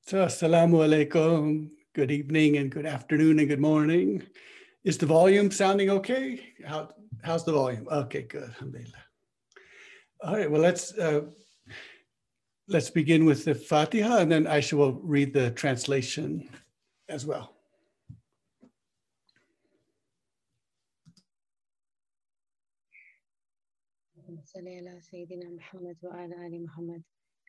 So, assalamu alaikum. Good evening and good afternoon and good morning. Is the volume sounding okay? How, how's the volume? Okay, good. Alhamdulillah. All right, well, let's uh, let's begin with the Fatiha and then Aisha will read the translation as well. صل على سيدنا محمد وعلى آل محمد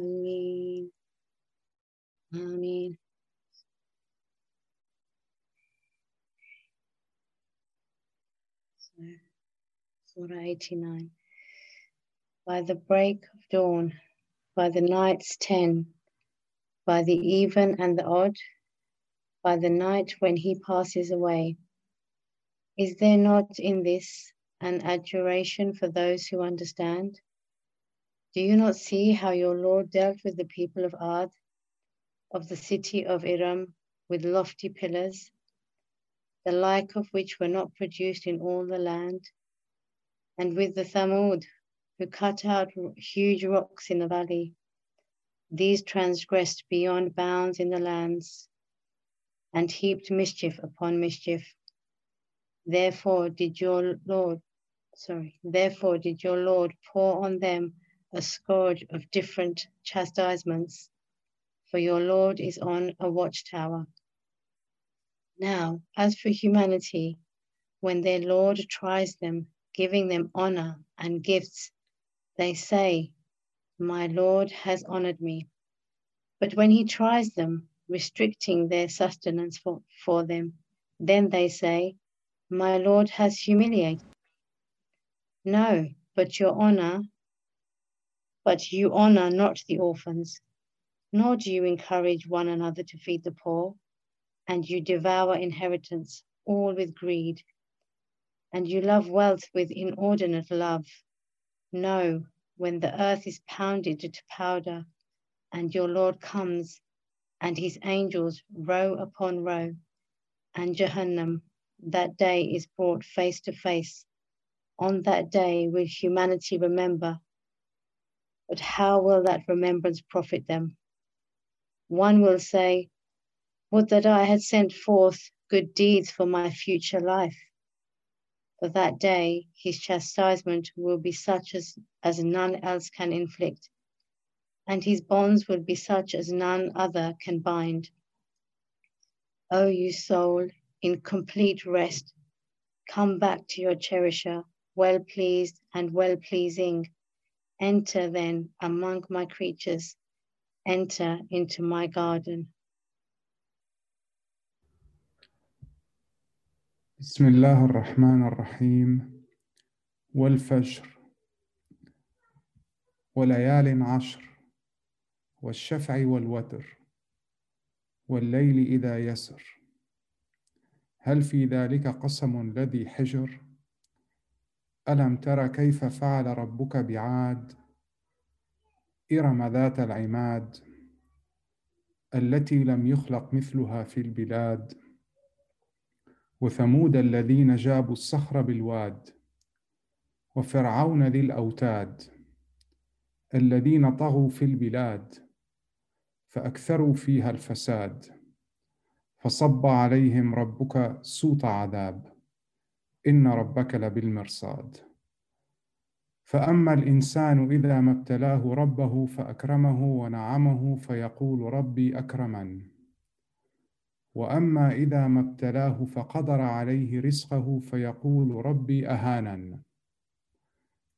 Amin. Amin. So, 89. By the break of dawn, by the night's ten, by the even and the odd, by the night when he passes away. Is there not in this an adjuration for those who understand? Do you not see how your Lord dealt with the people of Ad, of the city of Iram, with lofty pillars, the like of which were not produced in all the land, and with the Thamud, who cut out huge rocks in the valley? These transgressed beyond bounds in the lands and heaped mischief upon mischief. Therefore did your Lord sorry, therefore did your Lord pour on them a scourge of different chastisements, for your Lord is on a watchtower. Now, as for humanity, when their Lord tries them, giving them honor and gifts, they say, My Lord has honored me. But when he tries them, restricting their sustenance for, for them, then they say, My Lord has humiliated no, but your honor, but you honor not the orphans, nor do you encourage one another to feed the poor, and you devour inheritance, all with greed, and you love wealth with inordinate love. No, when the earth is pounded to powder, and your Lord comes, and his angels row upon row, and Jahannam that day is brought face to face on that day will humanity remember. But how will that remembrance profit them? One will say, Would that I had sent forth good deeds for my future life. For that day his chastisement will be such as, as none else can inflict, and his bonds will be such as none other can bind. O you soul, in complete rest, come back to your cherisher well pleased and well pleasing. Enter then among my creatures, enter into my garden. بسم الله الرحمن الرحيم والفجر وليال عشر والشفع والوتر والليل إذا يسر هل في ذلك قسم الذي حجر ألم تر كيف فعل ربك بعاد؟ إرم ذات العماد التي لم يخلق مثلها في البلاد. وثمود الذين جابوا الصخر بالواد. وفرعون ذي الأوتاد الذين طغوا في البلاد. فأكثروا فيها الفساد. فصب عليهم ربك سوط عذاب. إن ربك لبالمرصاد. فأما الإنسان إذا ما ابتلاه ربه فأكرمه ونعمه فيقول ربي أكرمن. وأما إذا ما ابتلاه فقدر عليه رزقه فيقول ربي أهانن.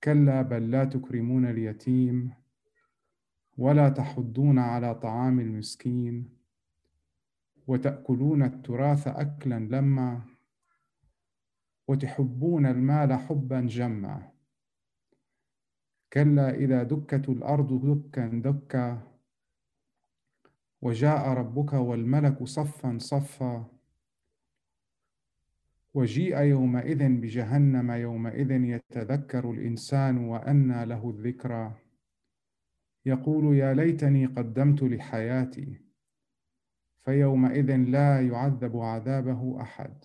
كلا بل لا تكرمون اليتيم ولا تحضون على طعام المسكين وتأكلون التراث أكلا لما وتحبون المال حبا جما كلا إذا دكت الأرض دكا دكا وجاء ربك والملك صفا صفا. وجيء يومئذ بجهنم يومئذ يتذكر الإنسان وأنى له الذكرى. يقول يا ليتني قدمت لحياتي فيومئذ لا يعذب عذابه أحد.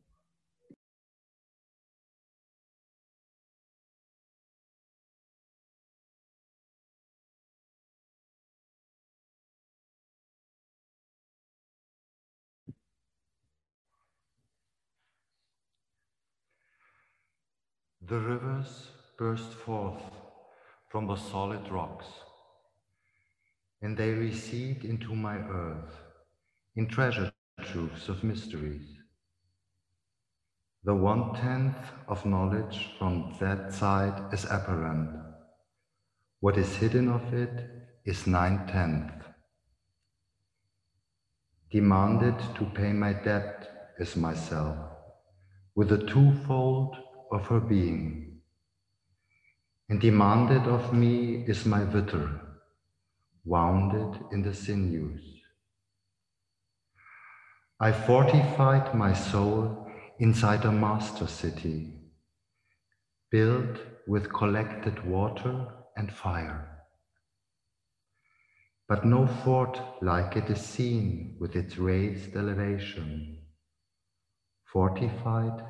The rivers burst forth from the solid rocks, and they recede into my earth in treasure troves of mysteries. The one tenth of knowledge from that side is apparent. What is hidden of it is nine tenth. Demanded to pay my debt is myself, with the twofold of her being. And demanded of me is my vitter, wounded in the sinews. I fortified my soul inside a master city, built with collected water and fire. But no fort like it is seen with its raised elevation, fortified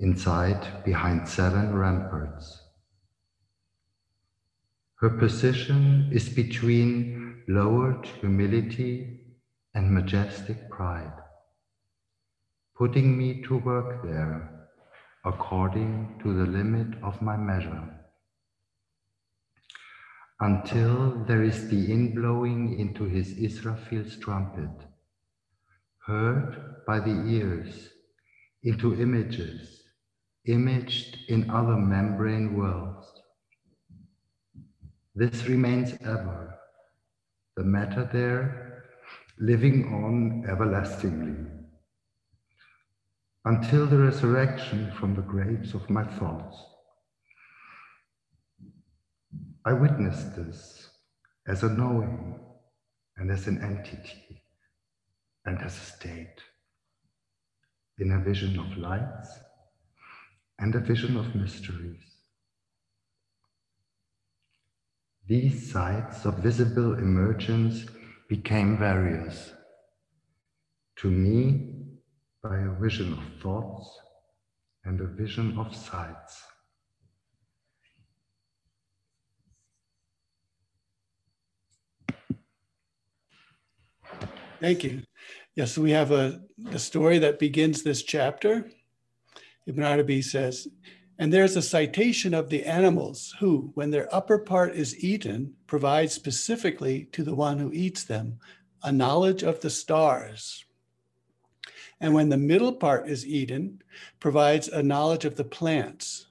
inside behind seven ramparts. Her position is between lowered humility and majestic pride, putting me to work there according to the limit of my measure. Until there is the inblowing into his Israfil's trumpet, heard by the ears into images imaged in other membrane worlds. This remains ever, the matter there living on everlastingly, until the resurrection from the graves of my thoughts. I witnessed this as a knowing and as an entity and as a state in a vision of lights and a vision of mysteries. These sites of visible emergence became various. To me, by a vision of thoughts and a vision of sights. Thank you. Yes, we have a, a story that begins this chapter. Ibn Arabi says, and there's a citation of the animals who, when their upper part is eaten, provide specifically to the one who eats them a knowledge of the stars. And when the middle part is eaten, provides a knowledge of the plants.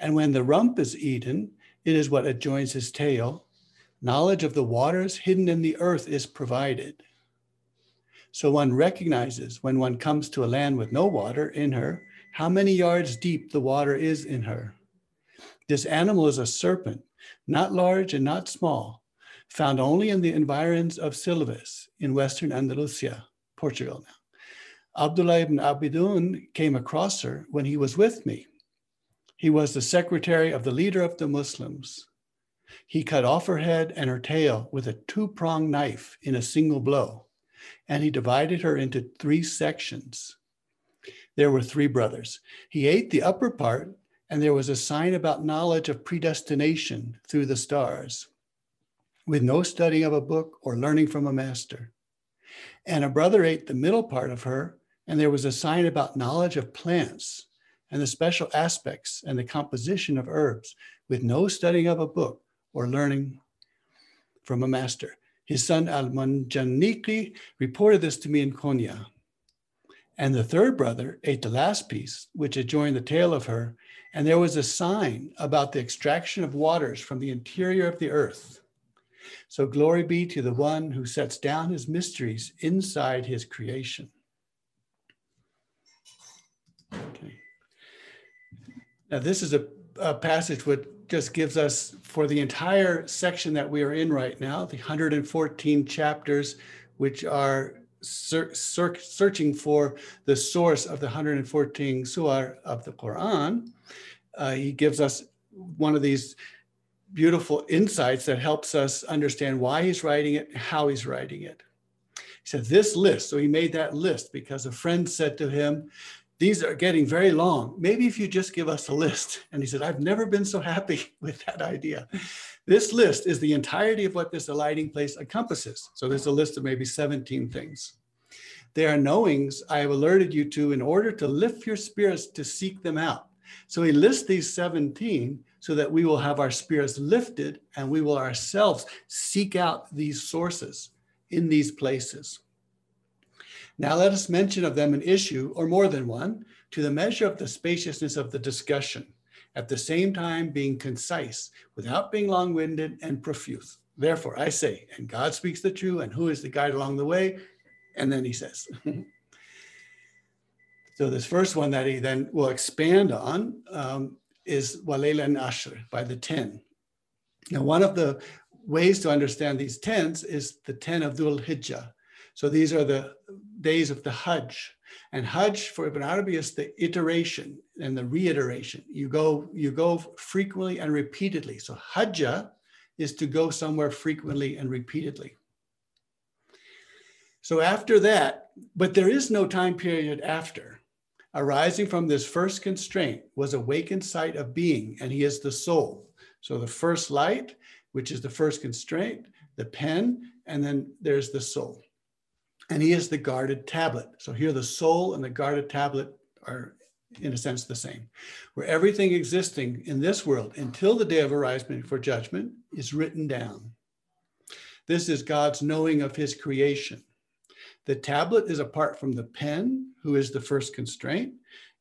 And when the rump is eaten, it is what adjoins his tail. Knowledge of the waters hidden in the earth is provided. So one recognizes when one comes to a land with no water in her, how many yards deep the water is in her. This animal is a serpent, not large and not small, found only in the environs of Silves in Western Andalusia, Portugal now. Abdullah ibn Abidun came across her when he was with me. He was the secretary of the leader of the Muslims. He cut off her head and her tail with a two pronged knife in a single blow, and he divided her into three sections there were three brothers. He ate the upper part, and there was a sign about knowledge of predestination through the stars, with no studying of a book or learning from a master. And a brother ate the middle part of her, and there was a sign about knowledge of plants and the special aspects and the composition of herbs, with no studying of a book or learning from a master. His son Al Manjaniki reported this to me in Konya. And the third brother ate the last piece, which adjoined the tail of her. And there was a sign about the extraction of waters from the interior of the earth. So glory be to the one who sets down his mysteries inside his creation. Okay. Now, this is a, a passage which just gives us, for the entire section that we are in right now, the 114 chapters, which are ser- ser- searching for the source of the 114 surah of the Quran, uh, he gives us one of these beautiful insights that helps us understand why he's writing it, how he's writing it. He said, This list, so he made that list because a friend said to him, These are getting very long. Maybe if you just give us a list. And he said, I've never been so happy with that idea. This list is the entirety of what this alighting place encompasses. So there's a list of maybe 17 things. They are knowings I have alerted you to in order to lift your spirits to seek them out. So he lists these 17 so that we will have our spirits lifted and we will ourselves seek out these sources in these places. Now let us mention of them an issue or more than one to the measure of the spaciousness of the discussion at the same time being concise without being long winded and profuse. Therefore, I say, and God speaks the truth, and who is the guide along the way? And then he says. so, this first one that he then will expand on um, is Walayla and Ashr by the 10. Now, one of the ways to understand these tens is the 10 of Dhul Hijjah. So, these are the days of the Hajj. And Hajj for Ibn Arabi is the iteration and the reiteration. You go, you go frequently and repeatedly. So Hajjah is to go somewhere frequently and repeatedly. So after that, but there is no time period after. Arising from this first constraint was awakened sight of being, and he is the soul. So the first light, which is the first constraint, the pen, and then there's the soul and he is the guarded tablet. So here the soul and the guarded tablet are in a sense the same, where everything existing in this world until the day of arisement for judgment is written down. This is God's knowing of his creation. The tablet is apart from the pen, who is the first constraint,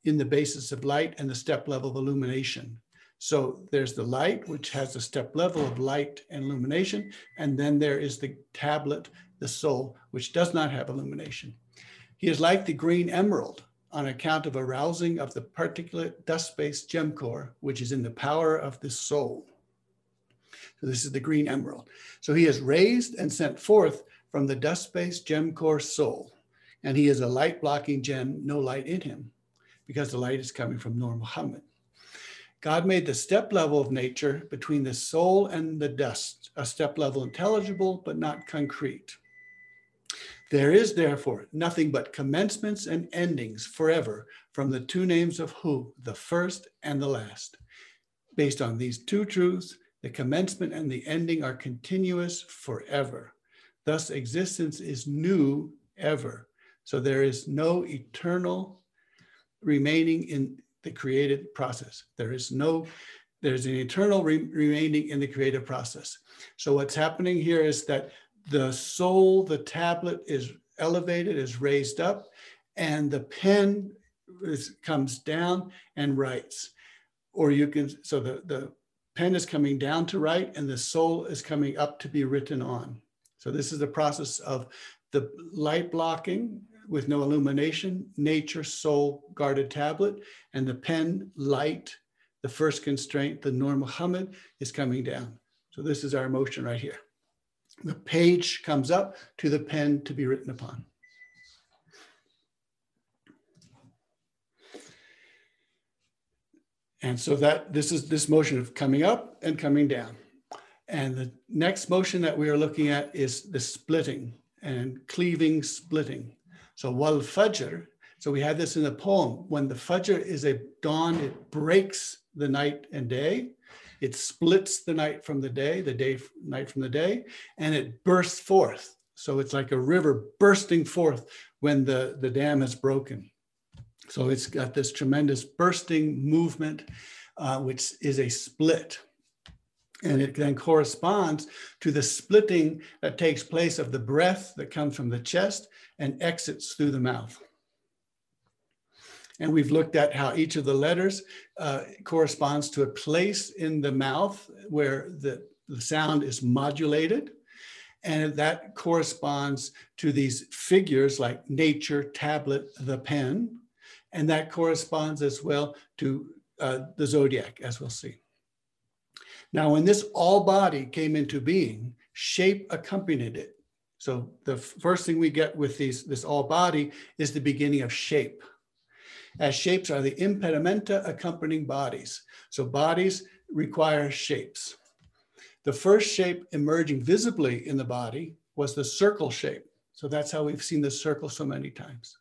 in the basis of light and the step level of illumination. So there's the light, which has a step level of light and illumination, and then there is the tablet the soul, which does not have illumination. He is like the green emerald on account of arousing of the particulate dust-based gem core, which is in the power of the soul. So this is the green emerald. So he is raised and sent forth from the dust-based gem core soul. And he is a light blocking gem, no light in him, because the light is coming from Nur Muhammad. God made the step level of nature between the soul and the dust, a step level intelligible but not concrete. There is therefore nothing but commencements and endings forever from the two names of who, the first and the last. Based on these two truths, the commencement and the ending are continuous forever. Thus, existence is new ever. So there is no eternal remaining in the created process. There is no, there's an eternal re remaining in the creative process. So what's happening here is that the soul, the tablet is elevated, is raised up, and the pen is, comes down and writes. Or you can, so the, the pen is coming down to write and the soul is coming up to be written on. So this is the process of the light blocking with no illumination, nature, soul, guarded tablet, and the pen, light, the first constraint, the Nur Muhammad is coming down. So this is our motion right here the page comes up to the pen to be written upon. And so that this is this motion of coming up and coming down. And the next motion that we are looking at is the splitting and cleaving splitting. So wal fajr, so we have this in the poem. When the fajr is a dawn, it breaks the night and day. It splits the night from the day, the day night from the day, and it bursts forth. So it's like a river bursting forth when the, the dam is broken. So it's got this tremendous bursting movement, uh, which is a split. And it then corresponds to the splitting that takes place of the breath that comes from the chest and exits through the mouth. And we've looked at how each of the letters uh, corresponds to a place in the mouth where the, the sound is modulated. And that corresponds to these figures like nature, tablet, the pen. And that corresponds as well to uh, the zodiac, as we'll see. Now, when this all body came into being, shape accompanied it. So the first thing we get with these, this all body is the beginning of shape. As shapes are the impedimenta accompanying bodies. So bodies require shapes. The first shape emerging visibly in the body was the circle shape. So that's how we've seen the circle so many times.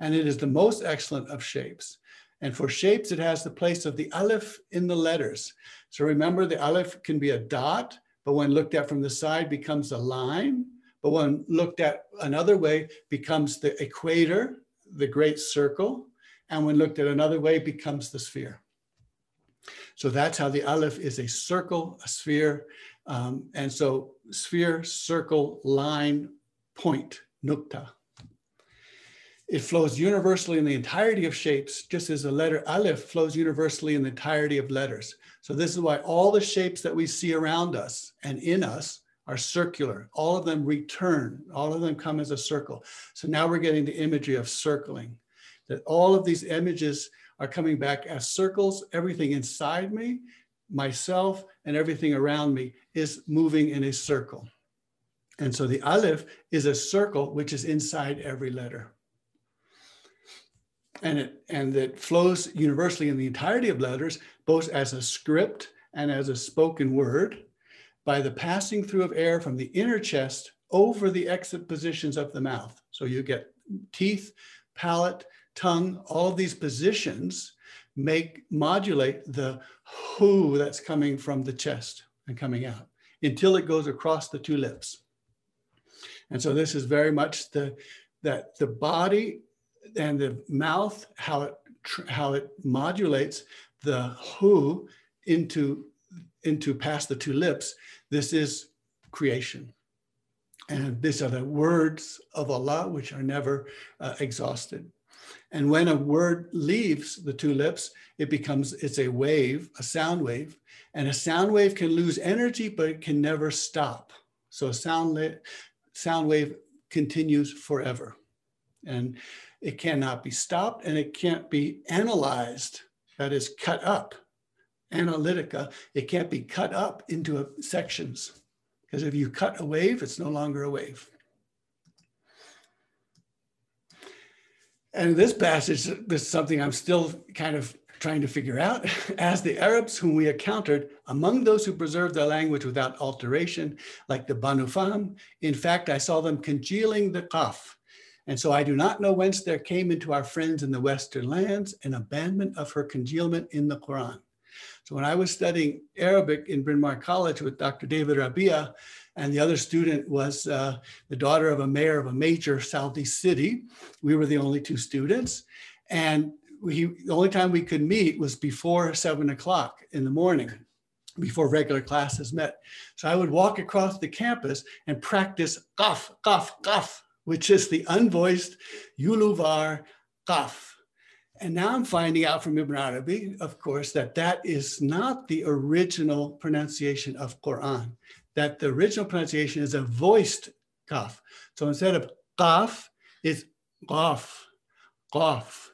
And it is the most excellent of shapes. And for shapes, it has the place of the aleph in the letters. So remember, the aleph can be a dot, but when looked at from the side, becomes a line. But when looked at another way, becomes the equator, the great circle. And when looked at another way, becomes the sphere. So that's how the aleph is a circle, a sphere. Um, and so sphere, circle, line, point, nukta. It flows universally in the entirety of shapes, just as the letter aleph flows universally in the entirety of letters. So this is why all the shapes that we see around us and in us are circular. All of them return, all of them come as a circle. So now we're getting the imagery of circling, that all of these images are coming back as circles. Everything inside me, myself, and everything around me is moving in a circle. And so the aleph is a circle which is inside every letter. And it and it flows universally in the entirety of letters, both as a script and as a spoken word, by the passing through of air from the inner chest over the exit positions of the mouth. So you get teeth, palate, tongue, all these positions make modulate the who that's coming from the chest and coming out until it goes across the two lips. And so this is very much the that the body and the mouth how it how it modulates the who into into past the two lips. This is creation. And these are the words of Allah, which are never uh, exhausted. And when a word leaves the two lips, it becomes, it's a wave, a sound wave. And a sound wave can lose energy, but it can never stop. So a sound, sound wave continues forever. And it cannot be stopped and it can't be analyzed, that is cut up. Analytica, it can't be cut up into sections. Because if you cut a wave, it's no longer a wave. And this passage, this is something I'm still kind of trying to figure out. As the Arabs whom we encountered, among those who preserved their language without alteration, like the Banu Fahm, in fact, I saw them congealing the qaf. And so I do not know whence there came into our friends in the Western lands an abandonment of her congealment in the Quran. So when I was studying Arabic in Bryn Mawr College with Dr. David Rabia, and the other student was uh, the daughter of a mayor of a major Saudi city. We were the only two students. And we, the only time we could meet was before seven o'clock in the morning, before regular classes met. So I would walk across the campus and practice qaf, qaf, qaf, which is the unvoiced uvular qaf. And now I'm finding out from Ibn Arabi, of course, that that is not the original pronunciation of Quran that the original pronunciation is a voiced kaf. So instead of kaf, it's qaf, qaf.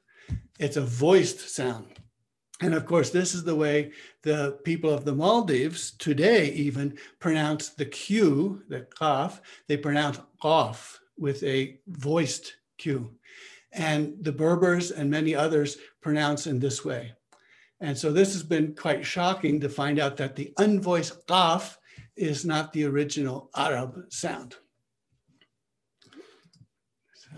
It's a voiced sound. And of course, this is the way the people of the Maldives today even pronounce the Q, the kaf, they pronounce qaf with a voiced Q. And the Berbers and many others pronounce in this way. And so this has been quite shocking to find out that the unvoiced qaf is not the original Arab sound. So,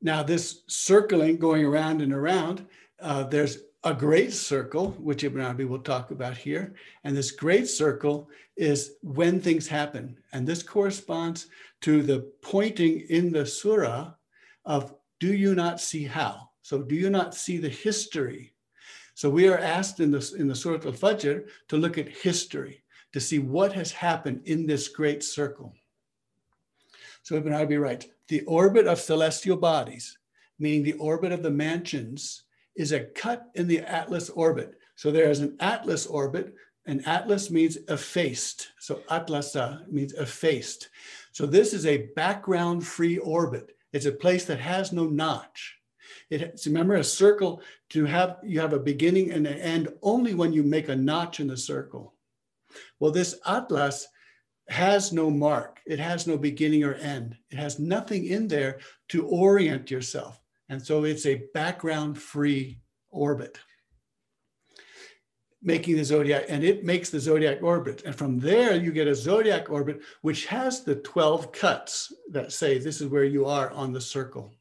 now this circling going around and around, uh, there's a great circle, which Ibn Arabi will talk about here. And this great circle is when things happen. And this corresponds to the pointing in the surah of do you not see how? So do you not see the history? So we are asked in the, in the Surah Al-Fajr to look at history to see what has happened in this great circle. So Ibn Arabi writes, the orbit of celestial bodies, meaning the orbit of the mansions, is a cut in the Atlas orbit. So there is an Atlas orbit, and Atlas means effaced. So Atlasa means effaced. So this is a background free orbit. It's a place that has no notch. It, remember a circle to have you have a beginning and an end only when you make a notch in the circle. Well, this atlas has no mark. It has no beginning or end. It has nothing in there to orient yourself. And so it's a background free orbit, making the zodiac, and it makes the zodiac orbit. And from there, you get a zodiac orbit, which has the 12 cuts that say this is where you are on the circle.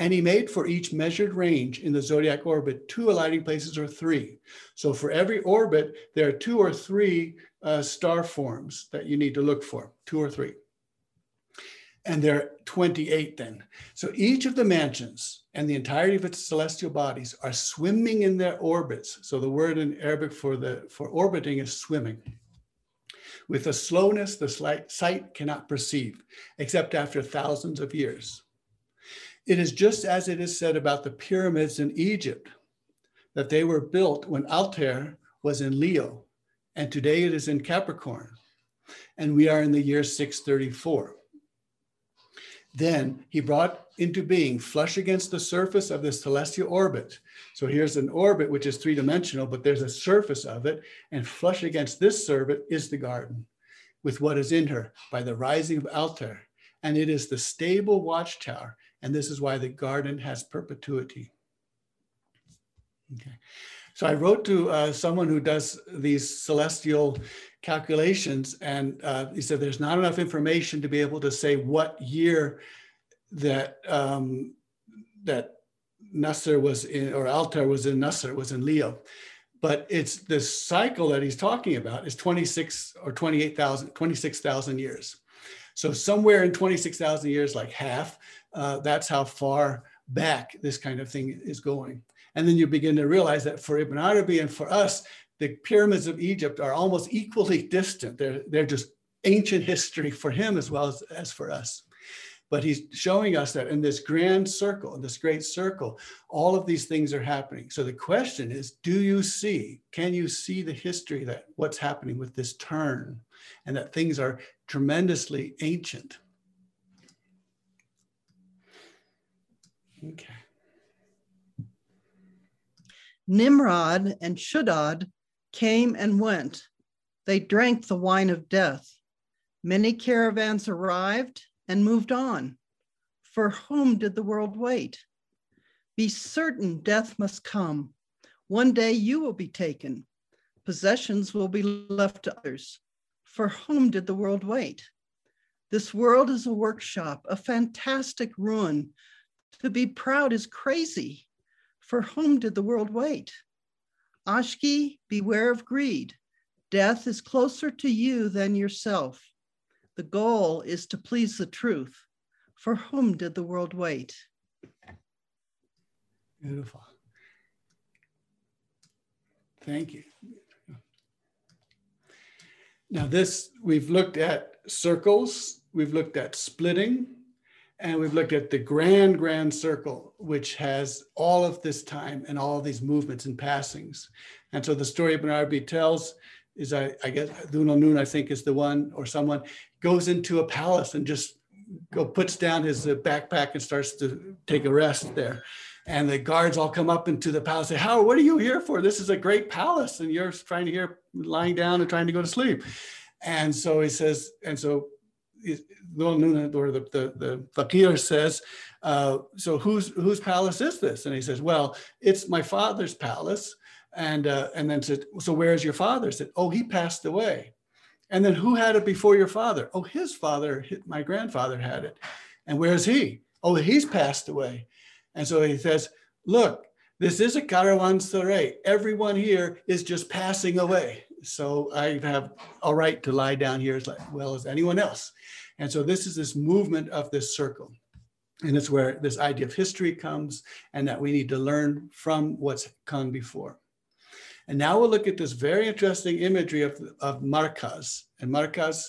And he made for each measured range in the zodiac orbit two alighting places or three. So for every orbit, there are two or three uh, star forms that you need to look for, two or three. And there are 28 then. So each of the mansions and the entirety of its celestial bodies are swimming in their orbits. So the word in Arabic for the for orbiting is swimming. With a slowness the sight cannot perceive, except after thousands of years. It is just as it is said about the pyramids in Egypt, that they were built when Altair was in Leo, and today it is in Capricorn, and we are in the year 634. Then he brought into being flush against the surface of the celestial orbit. So here's an orbit which is three dimensional, but there's a surface of it, and flush against this orbit is the garden with what is in her by the rising of Altair. And it is the stable watchtower and this is why the garden has perpetuity. Okay. So I wrote to uh, someone who does these celestial calculations, and uh, he said there's not enough information to be able to say what year that um, that Nasser was in, or Altair was in Nasser, was in Leo. But it's this cycle that he's talking about is 26 or 28,000, 26,000 years. So somewhere in 26,000 years, like half, uh, that's how far back this kind of thing is going. And then you begin to realize that for Ibn Arabi and for us, the pyramids of Egypt are almost equally distant. They're, they're just ancient history for him as well as, as for us. But he's showing us that in this grand circle, in this great circle, all of these things are happening. So the question is, do you see, can you see the history that what's happening with this turn and that things are tremendously ancient? Okay. Nimrod and Shaddad came and went. They drank the wine of death. Many caravans arrived and moved on. For whom did the world wait? Be certain death must come. One day you will be taken. Possessions will be left to others. For whom did the world wait? This world is a workshop, a fantastic ruin to be proud is crazy. For whom did the world wait? Ashki, beware of greed. Death is closer to you than yourself. The goal is to please the truth. For whom did the world wait? Beautiful. Thank you. Now, this we've looked at circles, we've looked at splitting, and we've looked at the grand, grand circle, which has all of this time and all these movements and passings. And so the story Ibn Arabi tells is, I, I guess, Dhul Noon, I think, is the one or someone goes into a palace and just go puts down his uh, backpack and starts to take a rest there. And the guards all come up into the palace and say, Howard, what are you here for? This is a great palace. And you're trying to hear lying down and trying to go to sleep. And so he says, and so Or the, the, the fakir says, uh, so whose, whose palace is this? And he says, well, it's my father's palace. And, uh, and then said, so where's your father? Said, oh, he passed away. And then who had it before your father? Oh, his father, my grandfather had it. And where's he? Oh, he's passed away. And so he says, look, this is a caravanserai. Everyone here is just passing away. So I have a right to lie down here as well as anyone else. And so this is this movement of this circle. And it's where this idea of history comes and that we need to learn from what's come before. And now we'll look at this very interesting imagery of, of Markaz. And Markaz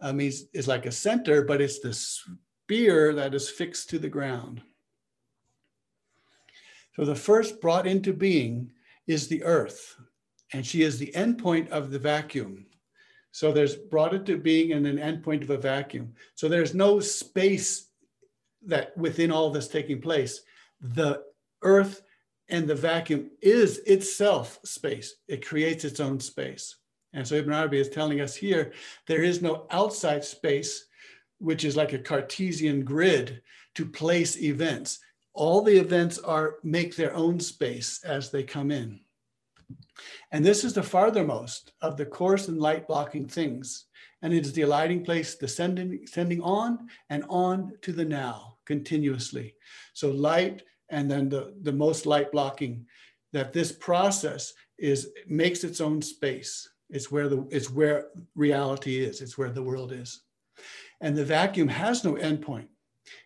uh, means is like a center, but it's the spear that is fixed to the ground. So the first brought into being is the earth, and she is the endpoint of the vacuum. So there's brought into being and an endpoint of a vacuum. So there's no space that within all this taking place, the earth and the vacuum is itself space. It creates its own space. And so Ibn Arabi is telling us here there is no outside space, which is like a Cartesian grid to place events. All the events are make their own space as they come in. And this is the farthermost of the coarse and light blocking things. And it is the alighting place, descending, sending on and on to the now continuously. So light and then the, the most light blocking, that this process is makes its own space. It's where the it's where reality is, it's where the world is. And the vacuum has no endpoint.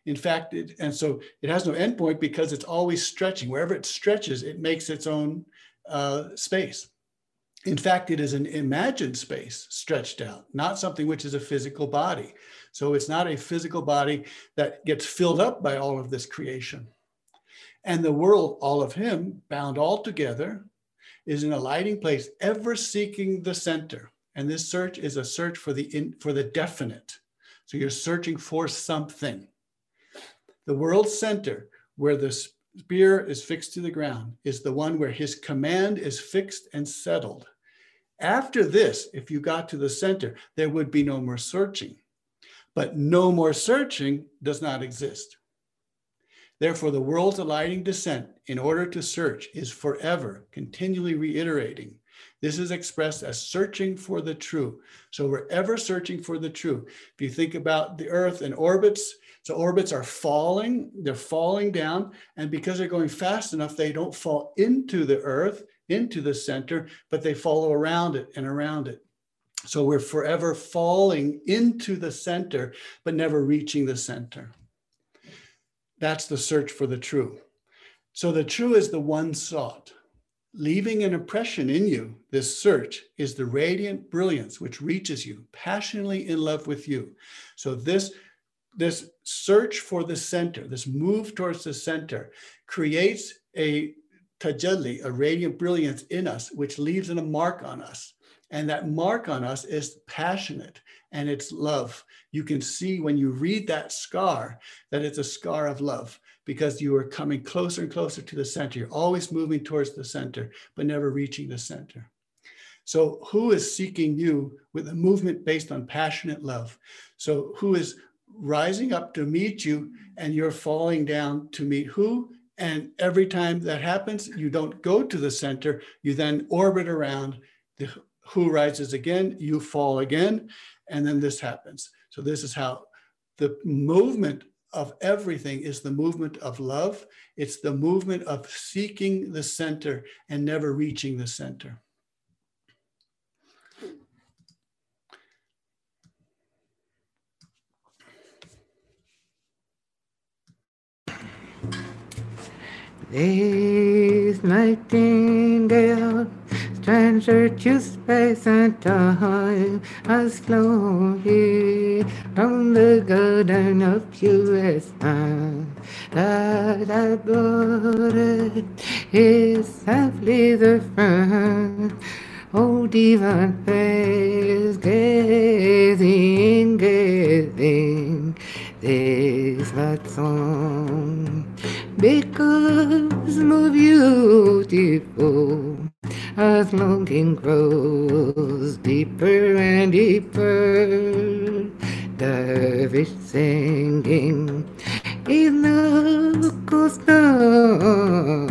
In fact, it, and so it has no endpoint because it's always stretching. Wherever it stretches, it makes its own uh, space. In fact, it is an imagined space stretched out, not something which is a physical body. So it's not a physical body that gets filled up by all of this creation. And the world, all of him, bound all together, is in a lighting place, ever seeking the center. And this search is a search for the in, for the definite. So you're searching for something. The world center, where the spear is fixed to the ground, is the one where his command is fixed and settled. After this, if you got to the center, there would be no more searching. But no more searching does not exist. Therefore, the world's alighting descent in order to search is forever, continually reiterating. This is expressed as searching for the true. So we're ever searching for the true. If you think about the earth and orbits, so orbits are falling, they're falling down, and because they're going fast enough, they don't fall into the earth, into the center, but they follow around it and around it. So we're forever falling into the center, but never reaching the center. That's the search for the true. So the true is the one sought. Leaving an impression in you, this search is the radiant brilliance which reaches you, passionately in love with you. So this this search for the center, this move towards the center, creates a tajalli, a radiant brilliance in us, which leaves a mark on us. And that mark on us is passionate and it's love. You can see when you read that scar that it's a scar of love because you are coming closer and closer to the center. You're always moving towards the center, but never reaching the center. So, who is seeking you with a movement based on passionate love? So, who is rising up to meet you and you're falling down to meet who? And every time that happens, you don't go to the center, you then orbit around. The who rises again, you fall again, and then this happens. So, this is how the movement of everything is the movement of love. It's the movement of seeking the center and never reaching the center. These nightingale, stranger to space and time, has flown here from the garden of purest mind, that brought is simply the friend. Oh, divine face, gazing, gazing, this that song because more beautiful as longing grows deeper and deeper. Dervish singing in the custom.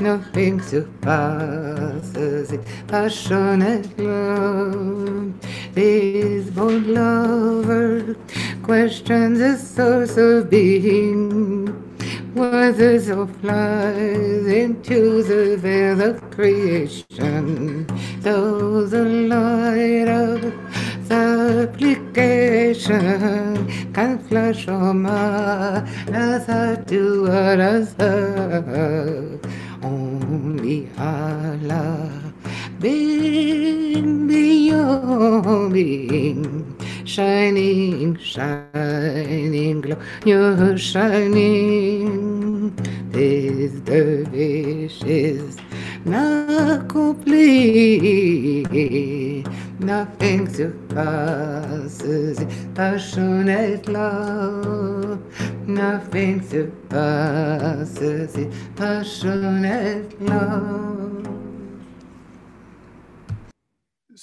Nothing surpasses it, passionate love. This bold lover questions the source of being Weathers of flies into the veil of creation. Though the light of supplication can flash do what I serve. Only Allah, being beyond shining, shining glow, you're shining. des dervishes n'accomplit. Nothing surpasses passionate love. Nothing surpasses passionate love.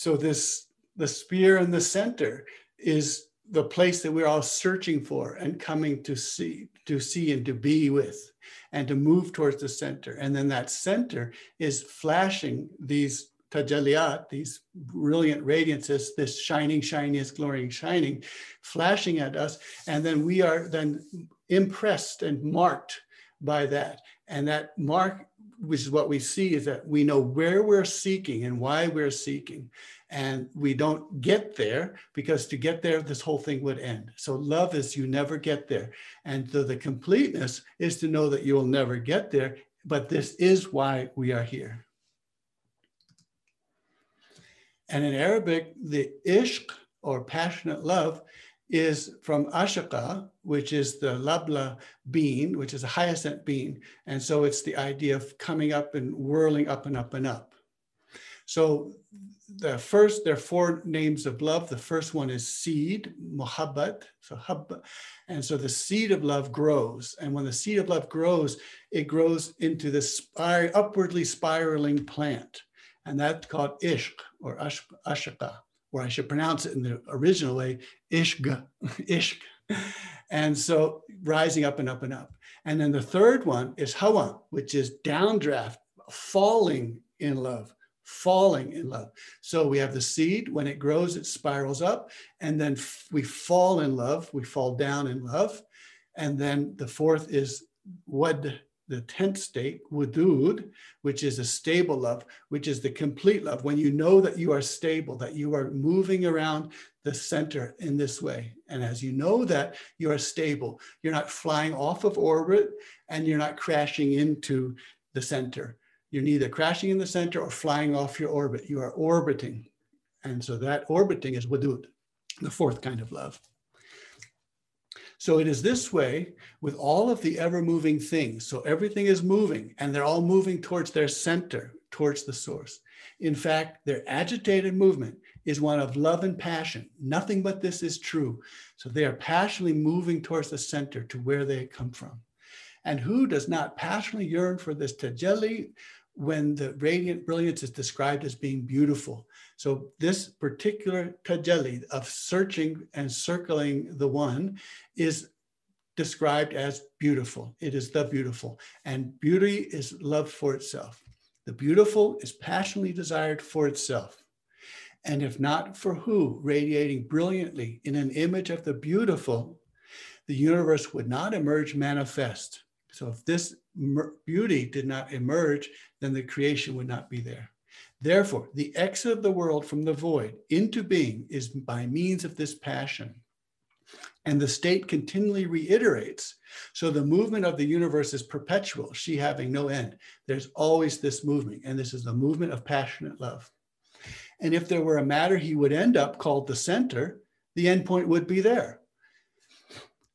So this the spear in the center is the place that we're all searching for and coming to see to see and to be with and to move towards the center. And then that center is flashing these tajalliyat these brilliant radiances this shining shiniest glowing shining flashing at us. And then we are then impressed and marked by that. And that mark which is what we see is that we know where we're seeking and why we're seeking and we don't get there because to get there this whole thing would end. So love is you never get there. And so the completeness is to know that you will never get there but this is why we are here. And in arabic the ishq or passionate love is from ashaka which is the lablab bean which is a hyacinth bean. And so it's the idea of coming up and whirling up and up and up so the first, there are four names of love. The first one is seed, muhabbat, so hub, and so the seed of love grows. And when the seed of love grows, it grows into this spir- upwardly spiraling plant. And that's called ishq or ash- ashqa, or I should pronounce it in the original way, ishq, ishq. And so rising up and up and up. And then the third one is hawa, which is downdraft, falling in love falling in love. So we have the seed, when it grows, it spirals up, and then we fall in love, we fall down in love. And then the fourth is wad, the tenth state, wudud, which is a stable love, which is the complete love. When you know that you are stable, that you are moving around the center in this way. And as you know that you are stable, you're not flying off of orbit and you're not crashing into the center you're neither crashing in the center or flying off your orbit. You are orbiting. And so that orbiting is wadud, the fourth kind of love. So it is this way with all of the ever moving things. So everything is moving and they're all moving towards their center, towards the source. In fact, their agitated movement is one of love and passion. Nothing but this is true. So they are passionately moving towards the center to where they come from. And who does not passionately yearn for this tajalli when the radiant brilliance is described as being beautiful. So this particular tajalli of searching and circling the one is described as beautiful. It is the beautiful. And beauty is love for itself. The beautiful is passionately desired for itself. And if not for who, radiating brilliantly in an image of the beautiful, the universe would not emerge manifest. So if this beauty did not emerge, then the creation would not be there. Therefore, the exit of the world from the void into being is by means of this passion. And the state continually reiterates. So the movement of the universe is perpetual, she having no end. There's always this movement, and this is the movement of passionate love. And if there were a matter he would end up called the center, the endpoint would be there.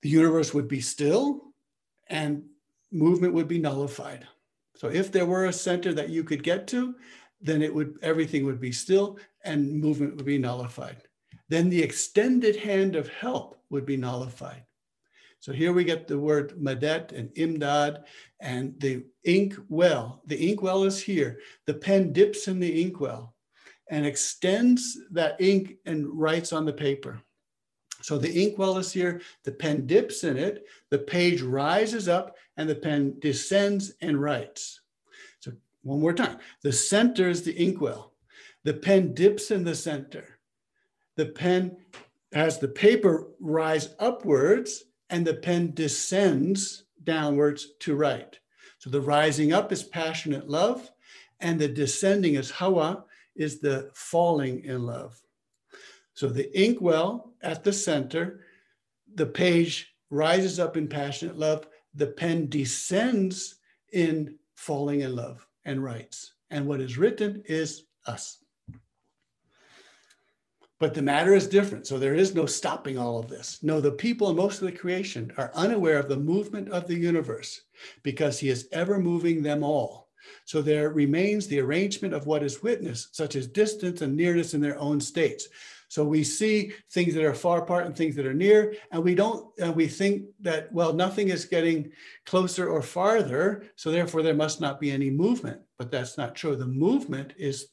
The universe would be still, and movement would be nullified. So if there were a center that you could get to, then it would everything would be still and movement would be nullified. Then the extended hand of help would be nullified. So here we get the word madet and imdad and the ink well. The ink well is here. The pen dips in the ink well and extends that ink and writes on the paper. So the ink well is here, the pen dips in it, the page rises up, and the pen descends and writes. So one more time, the center is the inkwell. The pen dips in the center. The pen has the paper rise upwards, and the pen descends downwards to write. So the rising up is passionate love, and the descending is hawa, is the falling in love. So the inkwell at the center, the page rises up in passionate love, the pen descends in falling in love and writes. And what is written is us. But the matter is different. So there is no stopping all of this. No, the people and most of the creation are unaware of the movement of the universe because he is ever moving them all. So there remains the arrangement of what is witnessed, such as distance and nearness in their own states. So we see things that are far apart and things that are near, and we don't, and we think that, well, nothing is getting closer or farther, so therefore there must not be any movement. But that's not true. The movement is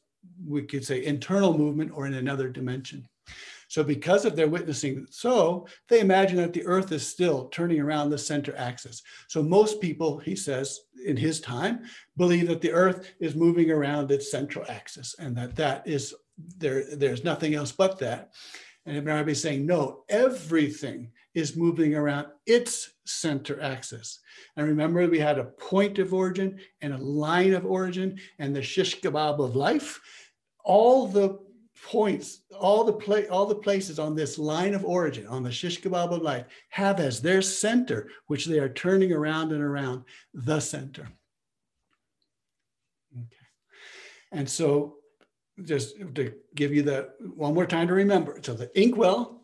we could say internal movement or in another dimension. So because of their witnessing so, they imagine that the earth is still turning around the center axis. So most people, he says, in his time, believe that the earth is moving around its central axis and that that is, there, there's nothing else but that. And Ibn Arabi is saying, no, everything is moving around its center axis. And remember, we had a point of origin and a line of origin and the shish kebab of life. All the points, all the pla- all the places on this line of origin, on the shish kebab of life, have as their center, which they are turning around and around, the center. Okay. And so just to give you that one more time to remember. So the inkwell,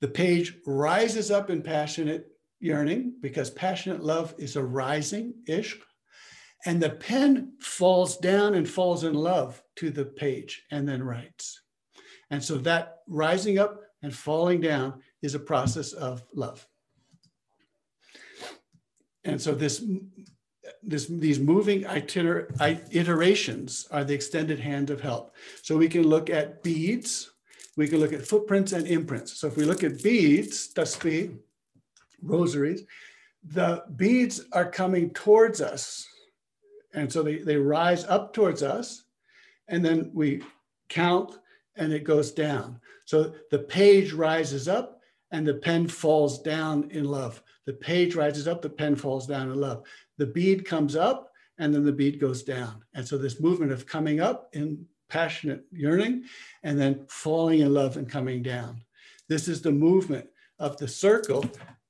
the page rises up in passionate yearning because passionate love is a rising ishq. And the pen falls down and falls in love to the page and then writes. And so that rising up and falling down is a process of love. And so this, this these moving iter, iterations are the extended hand of help. So we can look at beads, we can look at footprints and imprints. So if we look at beads, tasbih, rosaries, the beads are coming towards us. And so they, they rise up towards us. And then we count and it goes down. So the page rises up and the pen falls down in love. The page rises up, the pen falls down in love. The bead comes up and then the bead goes down. And so this movement of coming up in passionate yearning and then falling in love and coming down. This is the movement of the circle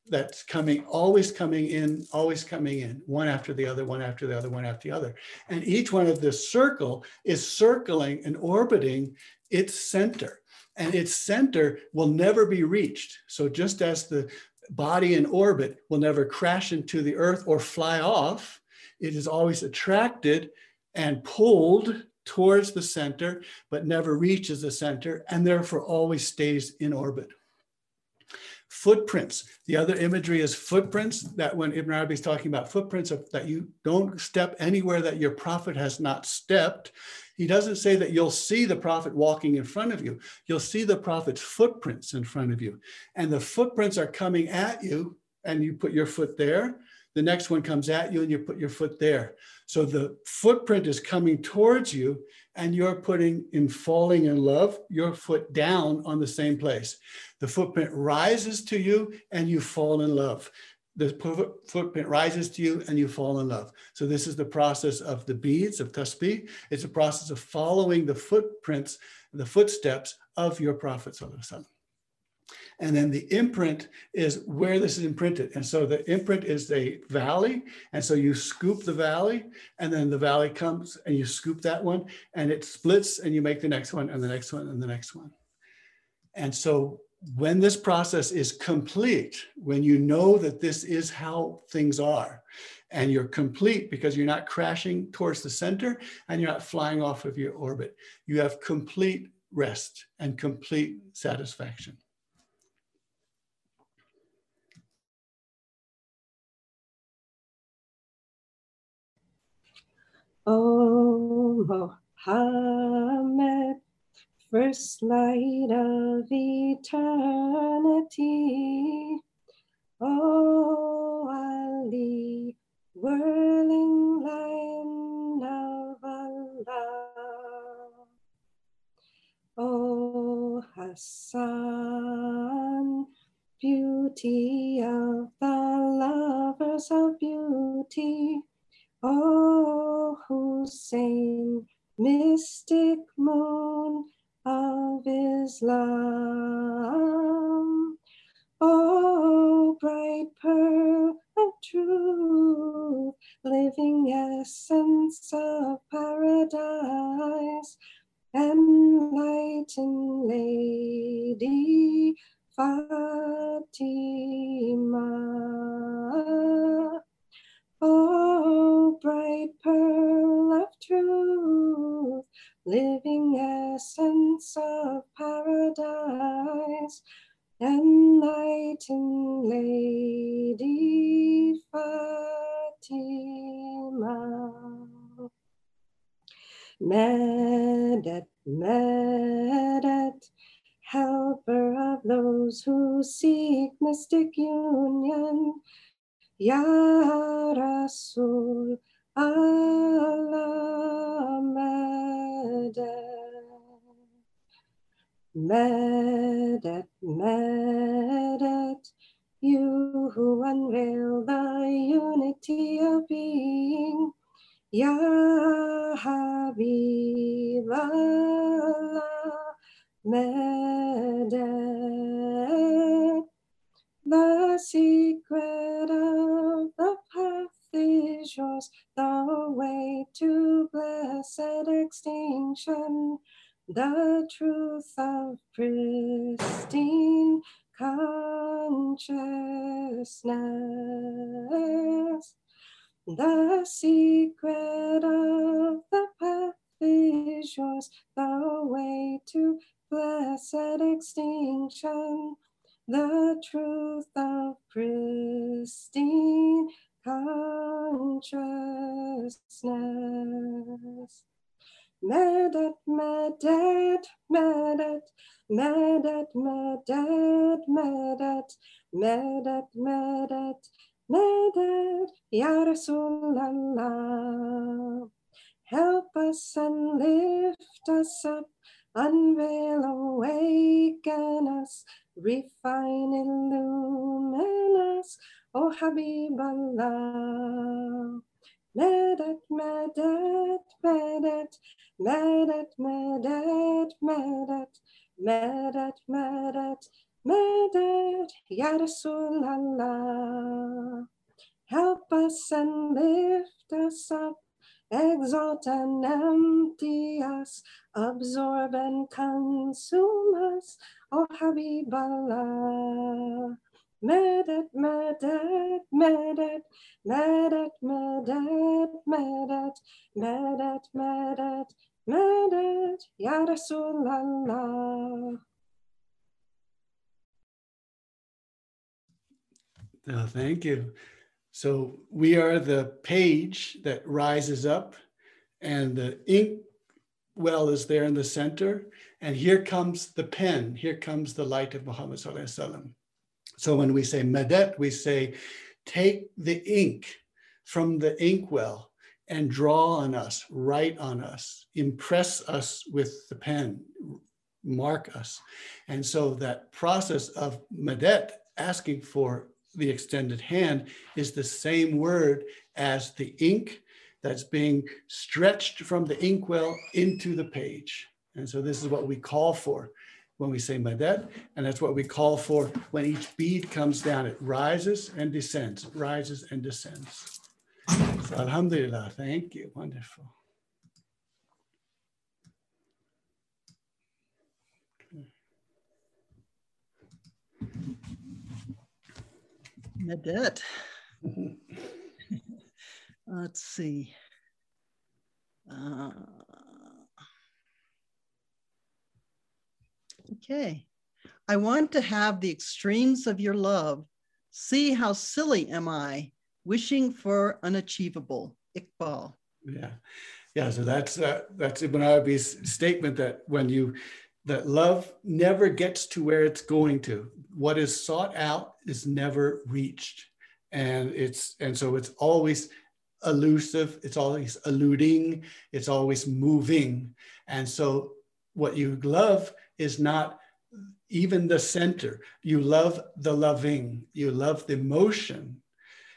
that's coming, always coming in, always coming in, one after the other, one after the other, one after the other. And each one of this circle is circling and orbiting its center. And its center will never be reached. So just as the body in orbit will never crash into the earth or fly off, it is always attracted and pulled towards the center, but never reaches the center and therefore always stays in orbit. Footprints. The other imagery is footprints that when Ibn Arabi is talking about footprints of, that you don't step anywhere that your prophet has not stepped, he doesn't say that you'll see the prophet walking in front of you. You'll see the prophet's footprints in front of you. And the footprints are coming at you, and you put your foot there. The next one comes at you, and you put your foot there. So the footprint is coming towards you, and you're putting in falling in love your foot down on the same place. The footprint rises to you, and you fall in love the footprint rises to you and you fall in love. So this is the process of the beads of tasbih. It's a process of following the footprints, the footsteps of your Prophet. And then the imprint is where this is imprinted. And so the imprint is a valley. And so you scoop the valley, and then the valley comes and you scoop that one, and it splits, and you make the next one, and the next one, and the next one. And so when this process is complete, when you know that this is how things are, and you're complete because you're not crashing towards the center and you're not flying off of your orbit, you have complete rest and complete satisfaction. Oh, oh Mohammed first light of eternity. Oh, Ali, whirling lion of Allah. Oh, Hassan, beauty of the lovers of beauty. Oh, Hussein, mystic moon of Islam. Oh, bright pearl of truth, living essence of paradise, enlightened lady Fatima. Oh, bright pearl of truth, living essence of paradise, enlightened lady Fatima. Medet, Medet, helper of those who seek mystic union. Ya Rasul Medet. Medet, Medet, you who unveil the unity of being. Ya Habib Allah Medet. The secret of is yours, the way to blessed extinction, the truth of pristine consciousness. The secret of the path is yours, the way to blessed extinction, the truth of pristine consciousness. Medet, medet, medet, medet, medet, medet, medet, medet, medet, Ya Rasulallah. Help us and lift us up, unveil, awaken us, refine, illumine us, Oh, o Habib Allah. Medet, medet, medet, medet, medet, medet, medet, medet, medet, Ya Rasulallah. Help us and lift us up, exalt and empty us, absorb and consume us, oh, O Habib Allah. Medet, medet, medet, medet, medet, medet, medet, medet, medet, Ya Rasulallah. Uh, thank you. So we are the page that rises up, and the ink well is there in the center. And here comes the pen. Here comes the light of Muhammad Sallallahu Alaihi Wasallam. So when we say medet, we say, take the ink from the inkwell and draw on us, write on us, impress us with the pen, mark us. And so that process of medet, asking for the extended hand, is the same word as the ink that's being stretched from the inkwell into the page. And so this is what we call for when we say Madet, and that's what we call for when each bead comes down. It rises and descends, rises and descends. So Alhamdulillah, thank you, wonderful. Medet. Let's see. Uh, okay. I want to have the extremes of your love. See how silly am I, wishing for unachievable. Iqbal. Yeah, yeah. So that's uh, that's Ibn Arabi's statement that when you that love never gets to where it's going to. What is sought out is never reached, and it's and so it's always elusive. It's always eluding. It's always moving, and so what you love is not even the center. You love the loving. You love the motion.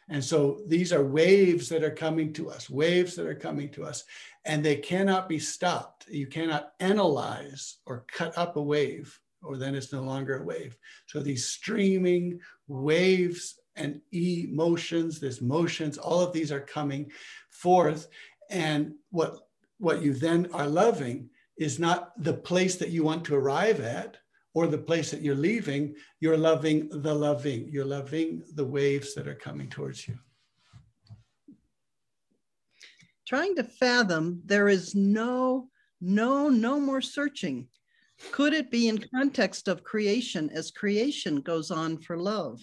And so these are waves that are coming to us, waves that are coming to us, and they cannot be stopped. You cannot analyze or cut up a wave, or then it's no longer a wave. So these streaming waves and emotions, these motions, all of these are coming forth. And what, what you then are loving is not the place that you want to arrive at or the place that you're leaving. You're loving the loving. You're loving the waves that are coming towards you. Trying to fathom, there is no, no, no more searching. Could it be in context of creation as creation goes on for love?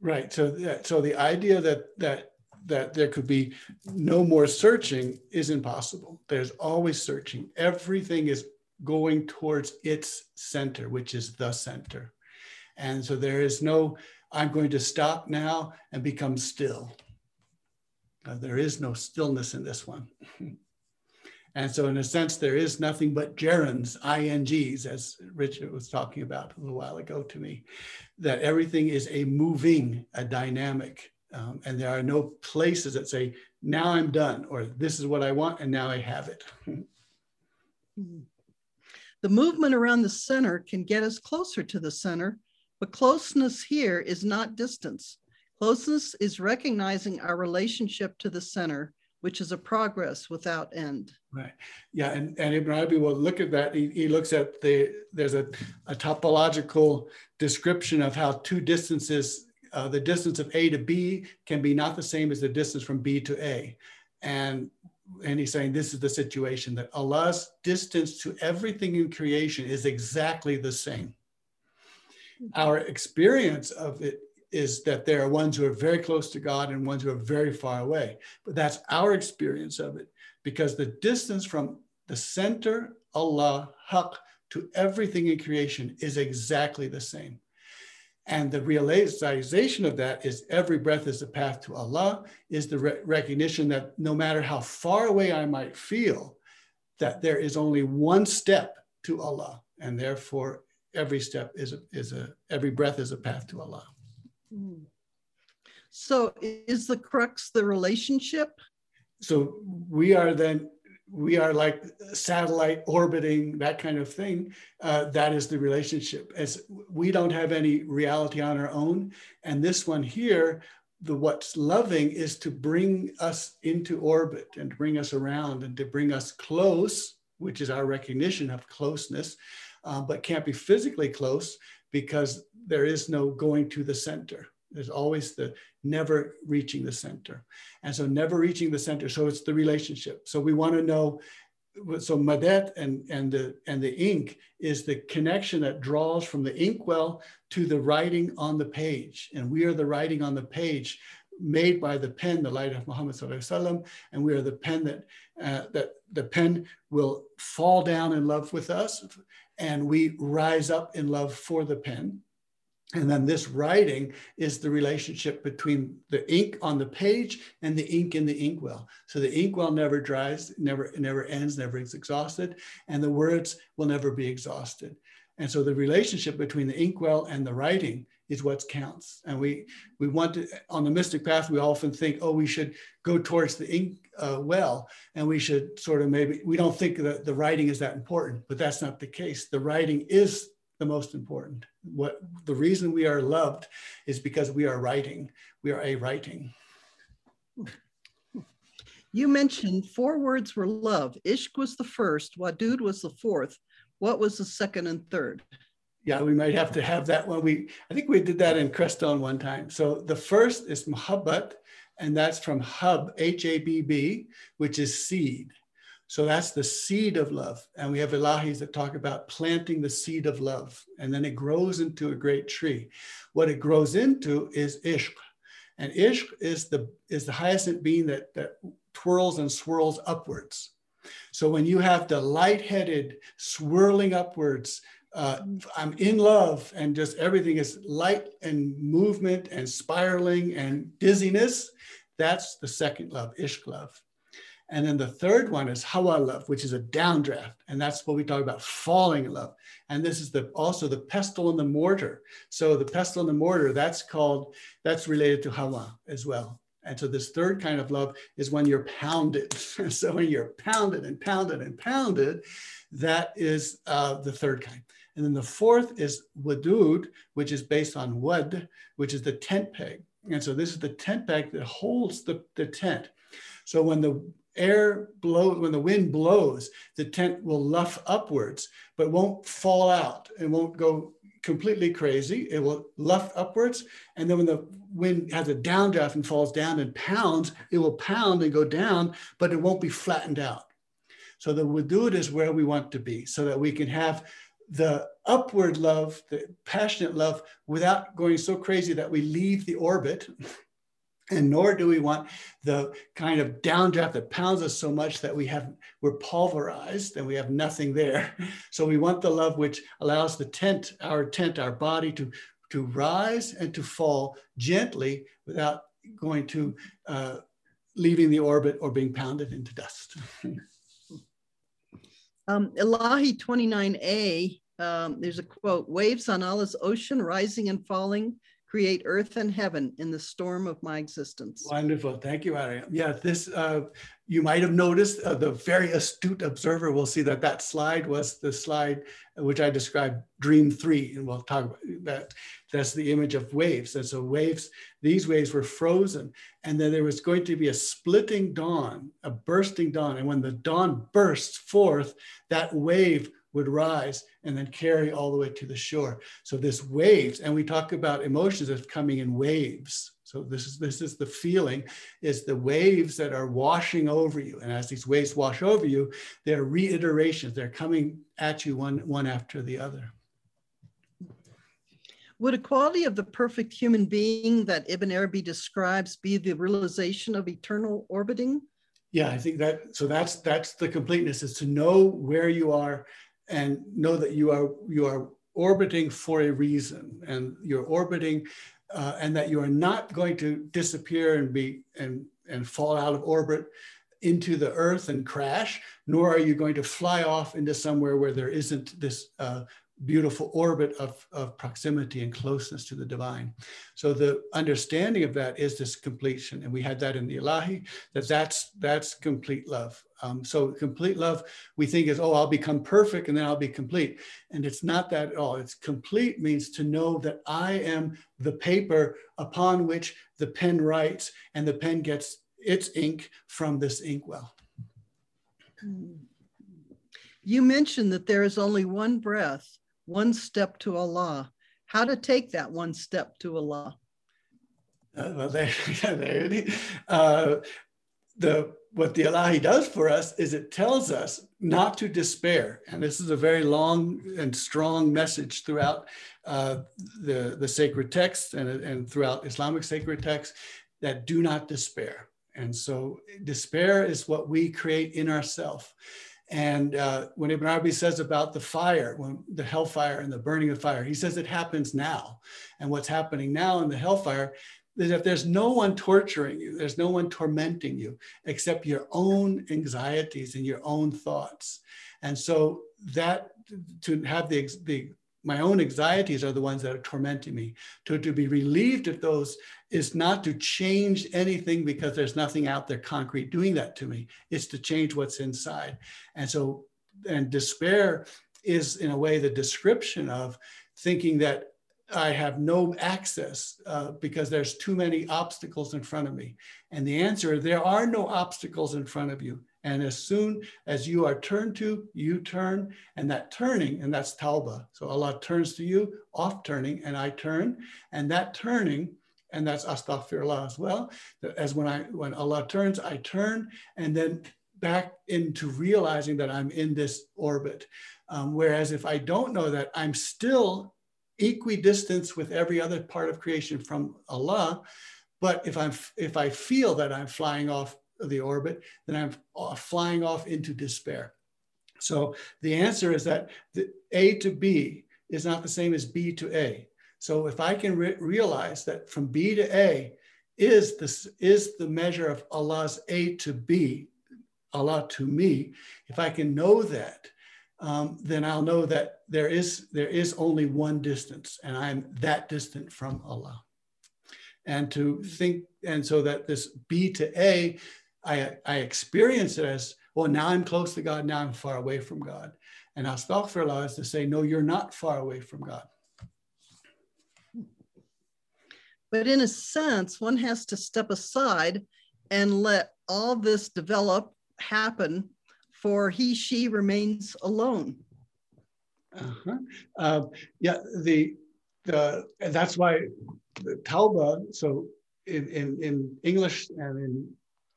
Right. So, that, so the idea that that that there could be no more searching is impossible. There's always searching. Everything is going towards its center, which is the center. And so there is no, I'm going to stop now and become still. Uh, there is no stillness in this one. and so, in a sense, there is nothing but gerunds, INGs, as Richard was talking about a little while ago to me, that everything is a moving, a dynamic. Um, and there are no places that say, now I'm done, or this is what I want, and now I have it. the movement around the center can get us closer to the center, but closeness here is not distance. Closeness is recognizing our relationship to the center, which is a progress without end. Right. Yeah. And, and Ibn Arabi will look at that. He, he looks at the, there's a, a topological description of how two distances uh, the distance of A to B can be not the same as the distance from B to A. And, and he's saying this is the situation that Allah's distance to everything in creation is exactly the same. Our experience of it is that there are ones who are very close to God and ones who are very far away. But that's our experience of it because the distance from the center, Allah, Haq, to everything in creation is exactly the same. And the realization of that is every breath is a path to Allah, is the re- recognition that no matter how far away I might feel, that there is only one step to Allah. And therefore, every step is a, is a every breath is a path to Allah. Hmm. So is the crux the relationship? So we are then we are like satellite orbiting that kind of thing uh, that is the relationship. As we don't have any reality on our own. And this one here the what's loving is to bring us into orbit and to bring us around and to bring us close which is our recognition of closeness uh, but can't be physically close because there is no going to the center there's always the never reaching the center. And so never reaching the center. So it's the relationship. So we want to know. So Madet and, and, the, and the ink is the connection that draws from the inkwell to the writing on the page. And we are the writing on the page made by the pen, the light of Muhammad and we are the pen that, uh, that the pen will fall down in love with us and we rise up in love for the pen and then this writing is the relationship between the ink on the page and the ink in the inkwell. So the inkwell never dries, never, never ends, never is exhausted, and the words will never be exhausted. And so the relationship between the inkwell and the writing is what counts. And we we want to on the mystic path. We often think, oh, we should go towards the ink uh, well, and we should sort of maybe we don't think that the writing is that important, but that's not the case. The writing is the most important. What the reason we are loved is because we are writing. We are a writing. You mentioned four words were love. Ishq was the first, Wadud was the fourth. What was the second and third? Yeah, we might have to have that one. We I think we did that in Crestone one time. So the first is Muhabbat, and that's from Hub, H-A-B-B, which is seed. So that's the seed of love. And we have Ilahis that talk about planting the seed of love, and then it grows into a great tree. What it grows into is ishq. And ishq is the, is the hyacinth bean that, that twirls and swirls upwards. So when you have the light-headed swirling upwards, uh, I'm in love, and just everything is light and movement and spiraling and dizziness. That's the second love, ishq love. And then the third one is hawa love, which is a downdraft. And that's what we talk about falling in love. And this is the also the pestle and the mortar. So the pestle and the mortar, that's called, that's related to hawa as well. And so this third kind of love is when you're pounded. so when you're pounded and pounded and pounded, that is uh, the third kind. And then the fourth is wadud, which is based on wad, which is the tent peg. And so this is the tent peg that holds the, the tent. So when the air blows, when the wind blows, the tent will luff upwards, but won't fall out. It won't go completely crazy. It will luff upwards. And then when the wind has a downdraft and falls down and pounds, it will pound and go down, but it won't be flattened out. So the wadud is where we want to be so that we can have the upward love, the passionate love, without going so crazy that we leave the orbit and nor do we want the kind of downdraft that pounds us so much that we have we're pulverized and we have nothing there. So we want the love which allows the tent our tent our body to to rise and to fall gently without going to uh, leaving the orbit or being pounded into dust. Um, Ilahi 29a um, there's a quote waves on Allah's ocean rising and falling create earth and heaven in the storm of my existence. Wonderful. Thank you, Ariam. Yeah, this, uh, you might have noticed, uh, the very astute observer will see that that slide was the slide which I described, Dream 3, and we'll talk about that. That's the image of waves. And so waves, these waves were frozen, and then there was going to be a splitting dawn, a bursting dawn. And when the dawn bursts forth, that wave would rise and then carry all the way to the shore. So this waves, and we talk about emotions as coming in waves. So this is this is the feeling, is the waves that are washing over you. And as these waves wash over you, they're reiterations. They're coming at you one, one after the other. Would a quality of the perfect human being that Ibn Arabi describes be the realization of eternal orbiting? Yeah, I think that so that's that's the completeness is to know where you are and know that you are you are orbiting for a reason and you're orbiting uh, and that you are not going to disappear and be and and fall out of orbit into the earth and crash nor are you going to fly off into somewhere where there isn't this uh, beautiful orbit of, of proximity and closeness to the divine. So the understanding of that is this completion. And we had that in the Ilahi, that that's, that's complete love. Um, so complete love, we think is, oh, I'll become perfect and then I'll be complete. And it's not that at all. It's complete means to know that I am the paper upon which the pen writes and the pen gets its ink from this inkwell. You mentioned that there is only one breath one step to Allah. How to take that one step to Allah? Uh, well, there, there uh, the what the Ilahi does for us is it tells us not to despair, and this is a very long and strong message throughout uh, the the sacred texts and and throughout Islamic sacred texts that do not despair. And so, despair is what we create in ourselves. And uh, when Ibn Arabi says about the fire, when the hellfire and the burning of fire, he says it happens now. And what's happening now in the hellfire is that there's no one torturing you, there's no one tormenting you except your own anxieties and your own thoughts. And so that to have the, the my own anxieties are the ones that are tormenting me. To, to be relieved of those is not to change anything because there's nothing out there concrete doing that to me. It's to change what's inside. And so, and despair is in a way the description of thinking that I have no access uh, because there's too many obstacles in front of me. And the answer, there are no obstacles in front of you. And as soon as you are turned to, you turn, and that turning, and that's tauba. So Allah turns to you, off turning, and I turn, and that turning, and that's astaghfirullah as well. As when I when Allah turns, I turn, and then back into realizing that I'm in this orbit. Um, whereas if I don't know that, I'm still equidistant with every other part of creation from Allah. But if I'm if I feel that I'm flying off the orbit, then I'm flying off into despair. So the answer is that the A to B is not the same as B to A. So if I can re realize that from B to A is this is the measure of Allah's A to B, Allah to me, if I can know that, um, then I'll know that there is there is only one distance, and I'm that distant from Allah. And to think, and so that this B to A I, I experience it as, well, now I'm close to God, now I'm far away from God. And astaghfirullah is to say, no, you're not far away from God. But in a sense, one has to step aside and let all this develop happen for he, she remains alone? Uh-huh. Uh, yeah, the the that's why the Tauba. So in, in in English and in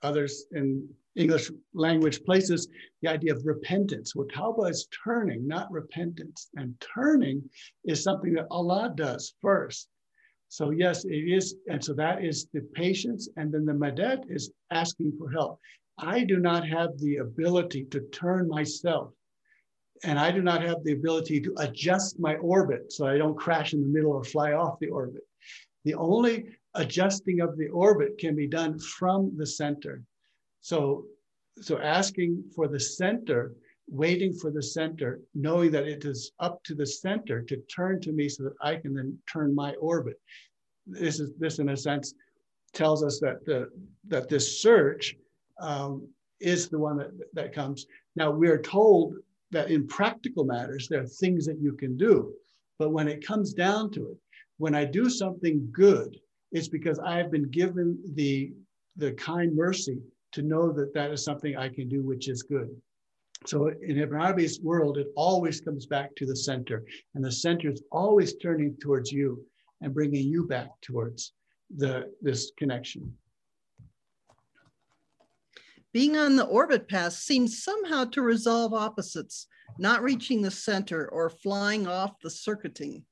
others in English language places, the idea of repentance. What Tauba is turning, not repentance, and turning is something that Allah does first. So yes, it is, and so that is the patience, and then the madet is asking for help. I do not have the ability to turn myself and I do not have the ability to adjust my orbit so I don't crash in the middle or fly off the orbit. The only adjusting of the orbit can be done from the center. So, so asking for the center, waiting for the center, knowing that it is up to the center to turn to me so that I can then turn my orbit. This is this, in a sense, tells us that the that this search um, is the one that, that comes. Now we are told that in practical matters, there are things that you can do. But when it comes down to it, when I do something good, it's because I have been given the, the kind mercy to know that that is something I can do, which is good. So in Ibn Arabi's world, it always comes back to the center, and the center is always turning towards you and bringing you back towards the this connection. Being on the orbit path seems somehow to resolve opposites, not reaching the center or flying off the circuiting.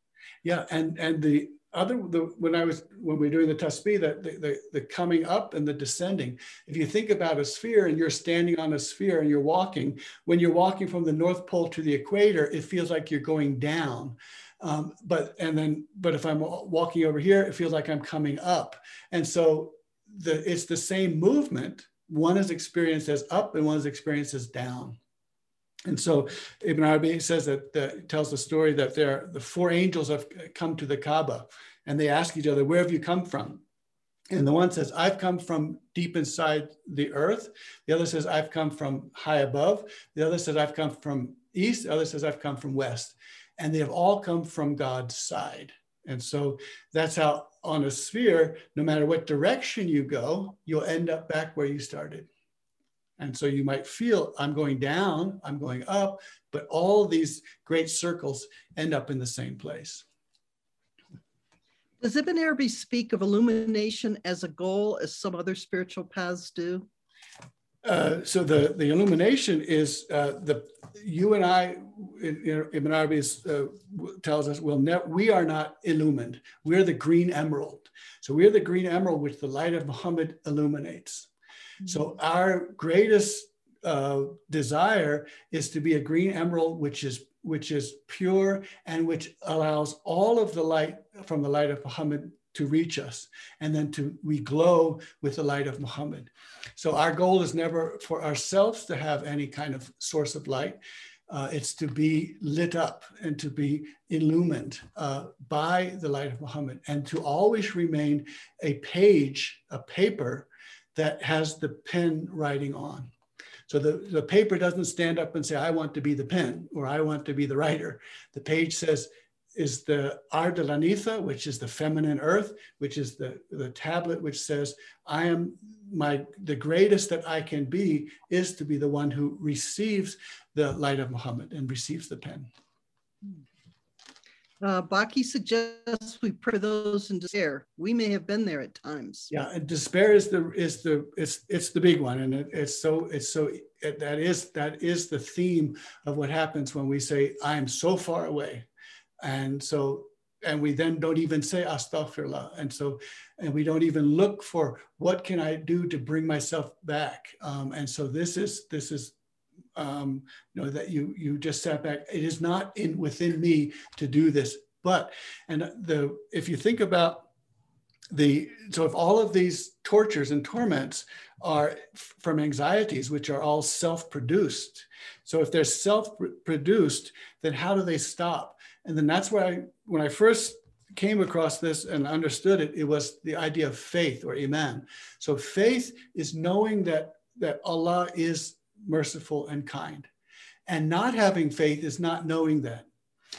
Yeah, and and the other the when I was when we were doing the tasbih, that the, the, the coming up and the descending. If you think about a sphere and you're standing on a sphere and you're walking, when you're walking from the North Pole to the equator, it feels like you're going down. Um, but and then but if I'm walking over here, it feels like I'm coming up. And so the it's the same movement one is experienced as up and one is experienced as down. And so Ibn Arabi says that the, tells the story that there the four angels have come to the Kaaba and they ask each other, where have you come from? And the one says, I've come from deep inside the earth. The other says, I've come from high above. The other says, I've come from east. The other says, I've come from west. And they have all come from God's side. And so that's how on a sphere, no matter what direction you go, you'll end up back where you started. And so you might feel I'm going down, I'm going up, but all these great circles end up in the same place. Does Ibn Arabi speak of illumination as a goal as some other spiritual paths do? Uh, so the, the illumination is uh, the you and I, Ibn Arabi uh, tells us, well, ne- we are not illumined. We're the green emerald. So we're the green emerald which the light of Muhammad illuminates. Mm-hmm. So our greatest uh, desire is to be a green emerald which is which is pure and which allows all of the light from the light of Muhammad to reach us and then to we glow with the light of Muhammad. So our goal is never for ourselves to have any kind of source of light. Uh, it's to be lit up and to be illumined uh, by the light of Muhammad and to always remain a page, a paper that has the pen writing on. So the, the paper doesn't stand up and say, I want to be the pen or I want to be the writer. The page says, is the Ardalanitha, which is the feminine earth, which is the, the tablet which says, I am my the greatest that I can be is to be the one who receives the light of Muhammad and receives the pen. Uh, Baki suggests we pray those in despair. We may have been there at times. Yeah, and despair is the is the it's it's the big one, and it, it's so it's so it, that is that is the theme of what happens when we say I am so far away. And so, and we then don't even say astaghfirullah. And so, and we don't even look for what can I do to bring myself back. Um, and so this is, this is, um, you know, that you, you just sat back. It is not in within me to do this, but, and the, if you think about the so if all of these tortures and torments are from anxieties which are all self-produced so if they're self-produced then how do they stop and then that's where I, when I first came across this and understood it, it was the idea of faith or iman. So faith is knowing that, that Allah is merciful and kind. And not having faith is not knowing that.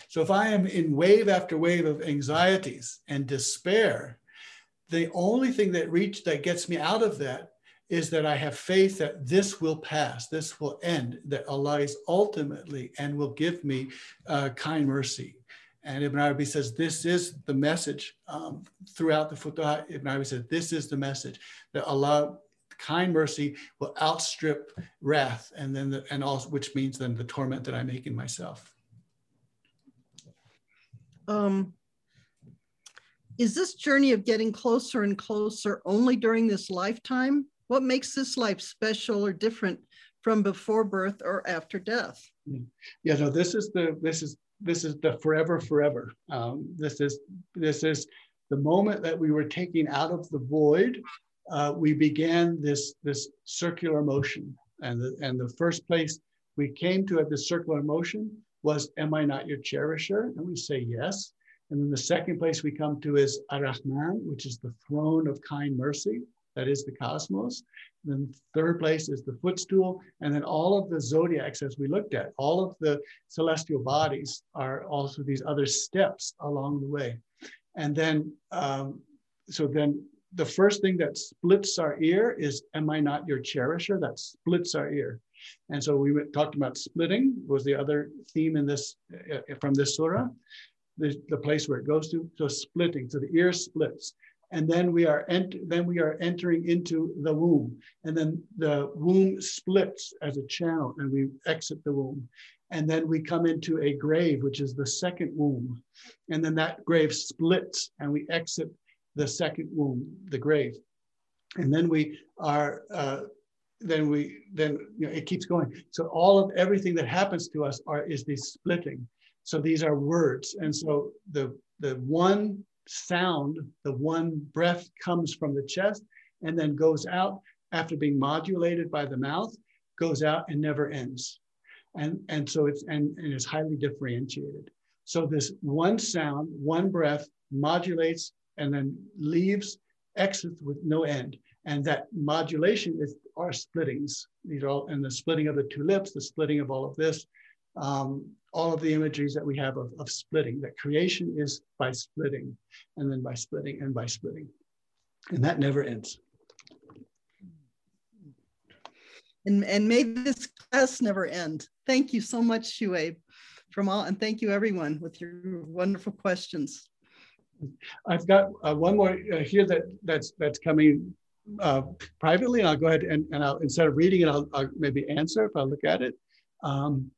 So if I am in wave after wave of anxieties and despair, the only thing that reach that gets me out of that is that I have faith that this will pass, this will end, that Allah is ultimately and will give me uh, kind mercy. And Ibn Arabi says this is the message um, throughout the Futuhat. Ibn Arabi says this is the message that Allah, kind mercy, will outstrip wrath, and then the, and also which means then the torment that I make in myself. Um, is this journey of getting closer and closer only during this lifetime? What makes this life special or different from before birth or after death? Yeah, no, this is the this is this is the forever, forever. Um, this is this is the moment that we were taking out of the void. Uh, we began this this circular motion, and the and the first place we came to at the circular motion was, "Am I not your cherisher?" And we say yes. And then the second place we come to is Ar-Rahman, which is the throne of kind mercy, that is the cosmos. And then third place is the footstool. And then all of the zodiacs, as we looked at, all of the celestial bodies are also these other steps along the way. And then, um, so then the first thing that splits our ear is, Am I not your cherisher? That splits our ear. And so we talked about splitting was the other theme in this uh, from this surah the, the place where it goes to, so splitting, so the ear splits. And then we are ent- then we are entering into the womb, and then the womb splits as a channel, and we exit the womb, and then we come into a grave, which is the second womb, and then that grave splits, and we exit the second womb, the grave, and then we are uh, then we then you know, it keeps going. So all of everything that happens to us are is the splitting. So these are words. And so the, the one sound, the one breath comes from the chest and then goes out after being modulated by the mouth, goes out and never ends. And, and so it's and, and it's highly differentiated. So this one sound, one breath modulates and then leaves, exits with no end. And that modulation is our splittings. These are all, and the splitting of the two lips, the splitting of all of this, um, all of the imageries that we have of, of splitting, that creation is by splitting, and then by splitting, and by splitting. And that never ends. And, and may this class never end. Thank you so much, Shuaib, from all, and thank you everyone with your wonderful questions. I've got uh, one more uh, here that that's that's coming uh, privately, and I'll go ahead and, and I'll instead of reading it, I'll, I'll maybe answer if I look at it. Um,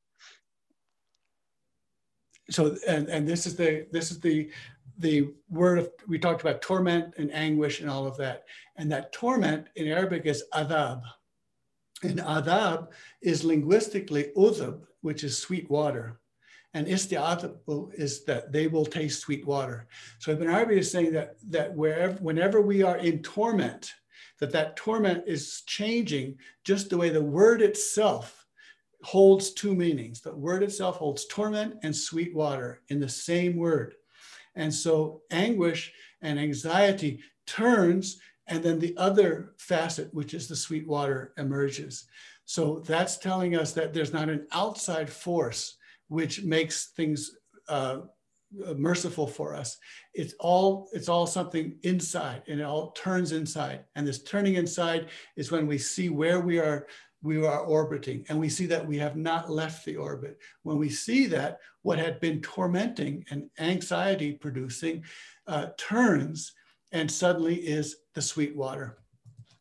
so and and this is the this is the the word of we talked about torment and anguish and all of that. And that torment in arabic is adhab. And adhab is linguistically uzab which is sweet water and isti'atab is that they will taste sweet water so ibn arabi is saying that that wherever whenever we are in torment that that torment is changing just the way the word itself holds two meanings. The word itself holds torment and sweet water in the same word. And so anguish and anxiety turns, and then the other facet, which is the sweet water, emerges. So that's telling us that there's not an outside force which makes things uh, merciful for us. It's all it's all something inside, and it all turns inside. And this turning inside is when we see where we are we are orbiting and we see that we have not left the orbit. When we see that, what had been tormenting and anxiety producing uh, turns and suddenly is the sweet water.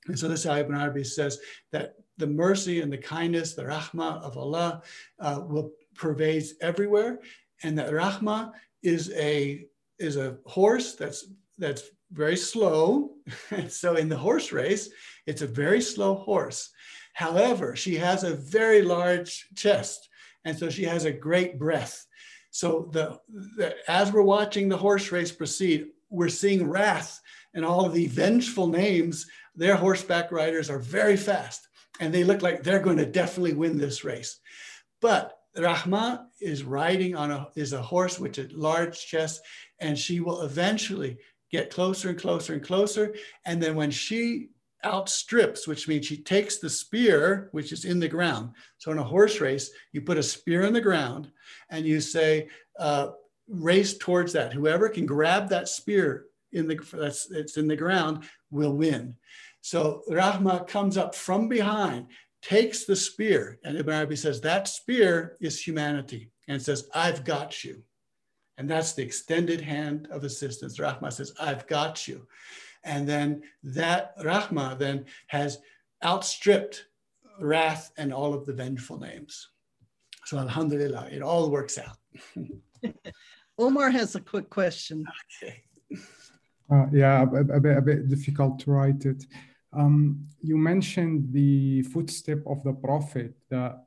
And so this Ibn Arabi says that the mercy and the kindness, the rahmah of Allah uh, will pervades everywhere. And that rahmah is a, is a horse that's, that's very slow. so in the horse race, it's a very slow horse. However, she has a very large chest, and so she has a great breath. So the, the, as we're watching the horse race proceed, we're seeing wrath and all of the vengeful names. Their horseback riders are very fast, and they look like they're going to definitely win this race. But Rahma is riding on a is a horse with a large chest, and she will eventually get closer and closer and closer. And then when she outstrips, which means she takes the spear, which is in the ground. So in a horse race, you put a spear in the ground and you say, uh, race towards that. Whoever can grab that spear in the that's it's in the ground will win. So Rahma comes up from behind, takes the spear, and Ibn Arabi says that spear is humanity and says, I've got you. And that's the extended hand of assistance. Rahma says, I've got you. And then that Rahma then has outstripped wrath and all of the vengeful names. So Alhamdulillah, it all works out. Omar has a quick question. Okay. Uh, yeah, a, a, bit, a bit difficult to write it. Um, you mentioned the footstep of the prophet, that,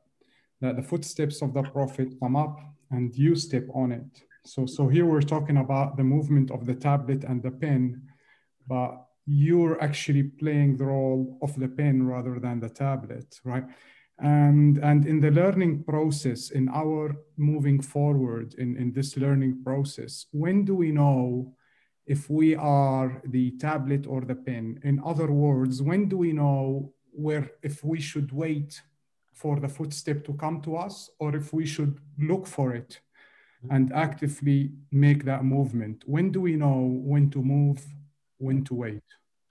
that the footsteps of the prophet come up and you step on it. So, so here we're talking about the movement of the tablet and the pen, but you're actually playing the role of the pen rather than the tablet, right? And, and in the learning process, in our moving forward in, in this learning process, when do we know if we are the tablet or the pen? In other words, when do we know where if we should wait for the footstep to come to us or if we should look for it and actively make that movement? When do we know when to move, when to wait?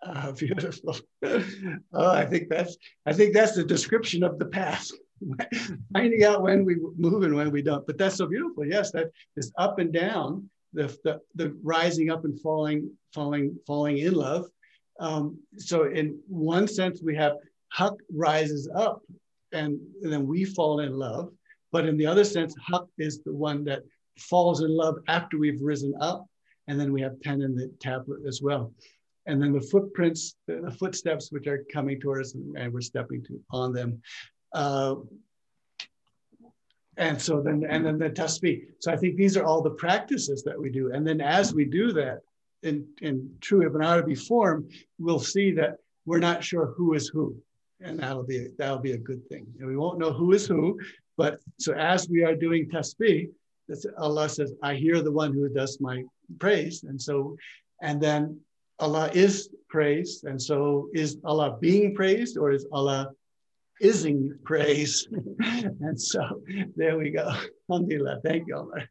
Ah, beautiful. oh, I think that's I think that's the description of the path. Finding out when we move and when we don't. But that's so beautiful. Yes, that is up and down, the, the, the rising up and falling, falling, falling in love. Um, so in one sense, we have Haqq rises up and, and then we fall in love. But in the other sense, Haqq is the one that falls in love after we've risen up. And then we have pen in the tablet as well. And then the footprints, the, footsteps which are coming towards us and, and we're stepping to, on them. Uh, and so then, and then the tasbih. So I think these are all the practices that we do. And then as we do that in, in true Ibn Arabi form, we'll see that we're not sure who is who. And that'll be, that'll be a good thing. And we won't know who is who, but so as we are doing tasbih, Allah says, I hear the one who does my praise. And so, and then Allah is praised. And so is Allah being praised or is Allah ising praise? and so there we go. Alhamdulillah. Thank you, Omar.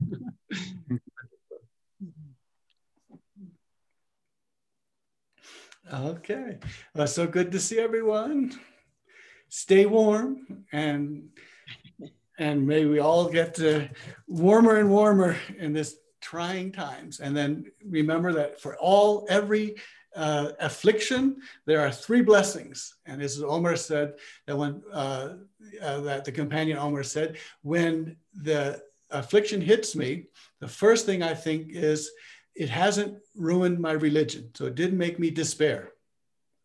okay. Well, so good to see everyone. Stay warm and and may we all get to warmer and warmer in this trying times. And then remember that for all, every uh, affliction, there are three blessings. And as Omar said, that when uh, uh, that the companion Omar said, when the affliction hits me, the first thing I think is it hasn't ruined my religion. So it didn't make me despair.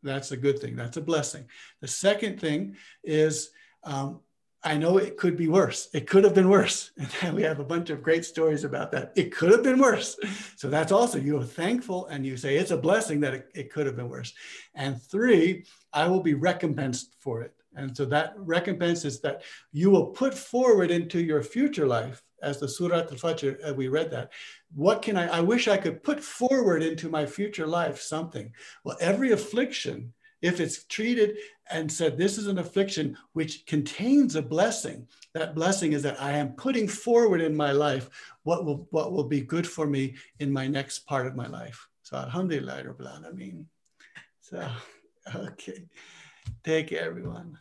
That's a good thing. That's a blessing. The second thing is um, I know it could be worse. It could have been worse. And we have a bunch of great stories about that. It could have been worse. So that's also, you're thankful and you say it's a blessing that it, it could have been worse. And three, I will be recompensed for it. And so that recompense is that you will put forward into your future life, as the Surah Al-Fajr, uh, we read that. What can I, I wish I could put forward into my future life something. Well, every affliction if it's treated and said, This is an affliction which contains a blessing, that blessing is that I am putting forward in my life what will, what will be good for me in my next part of my life. So, Alhamdulillah, Rabbil Alameen. So, okay. Take care, everyone.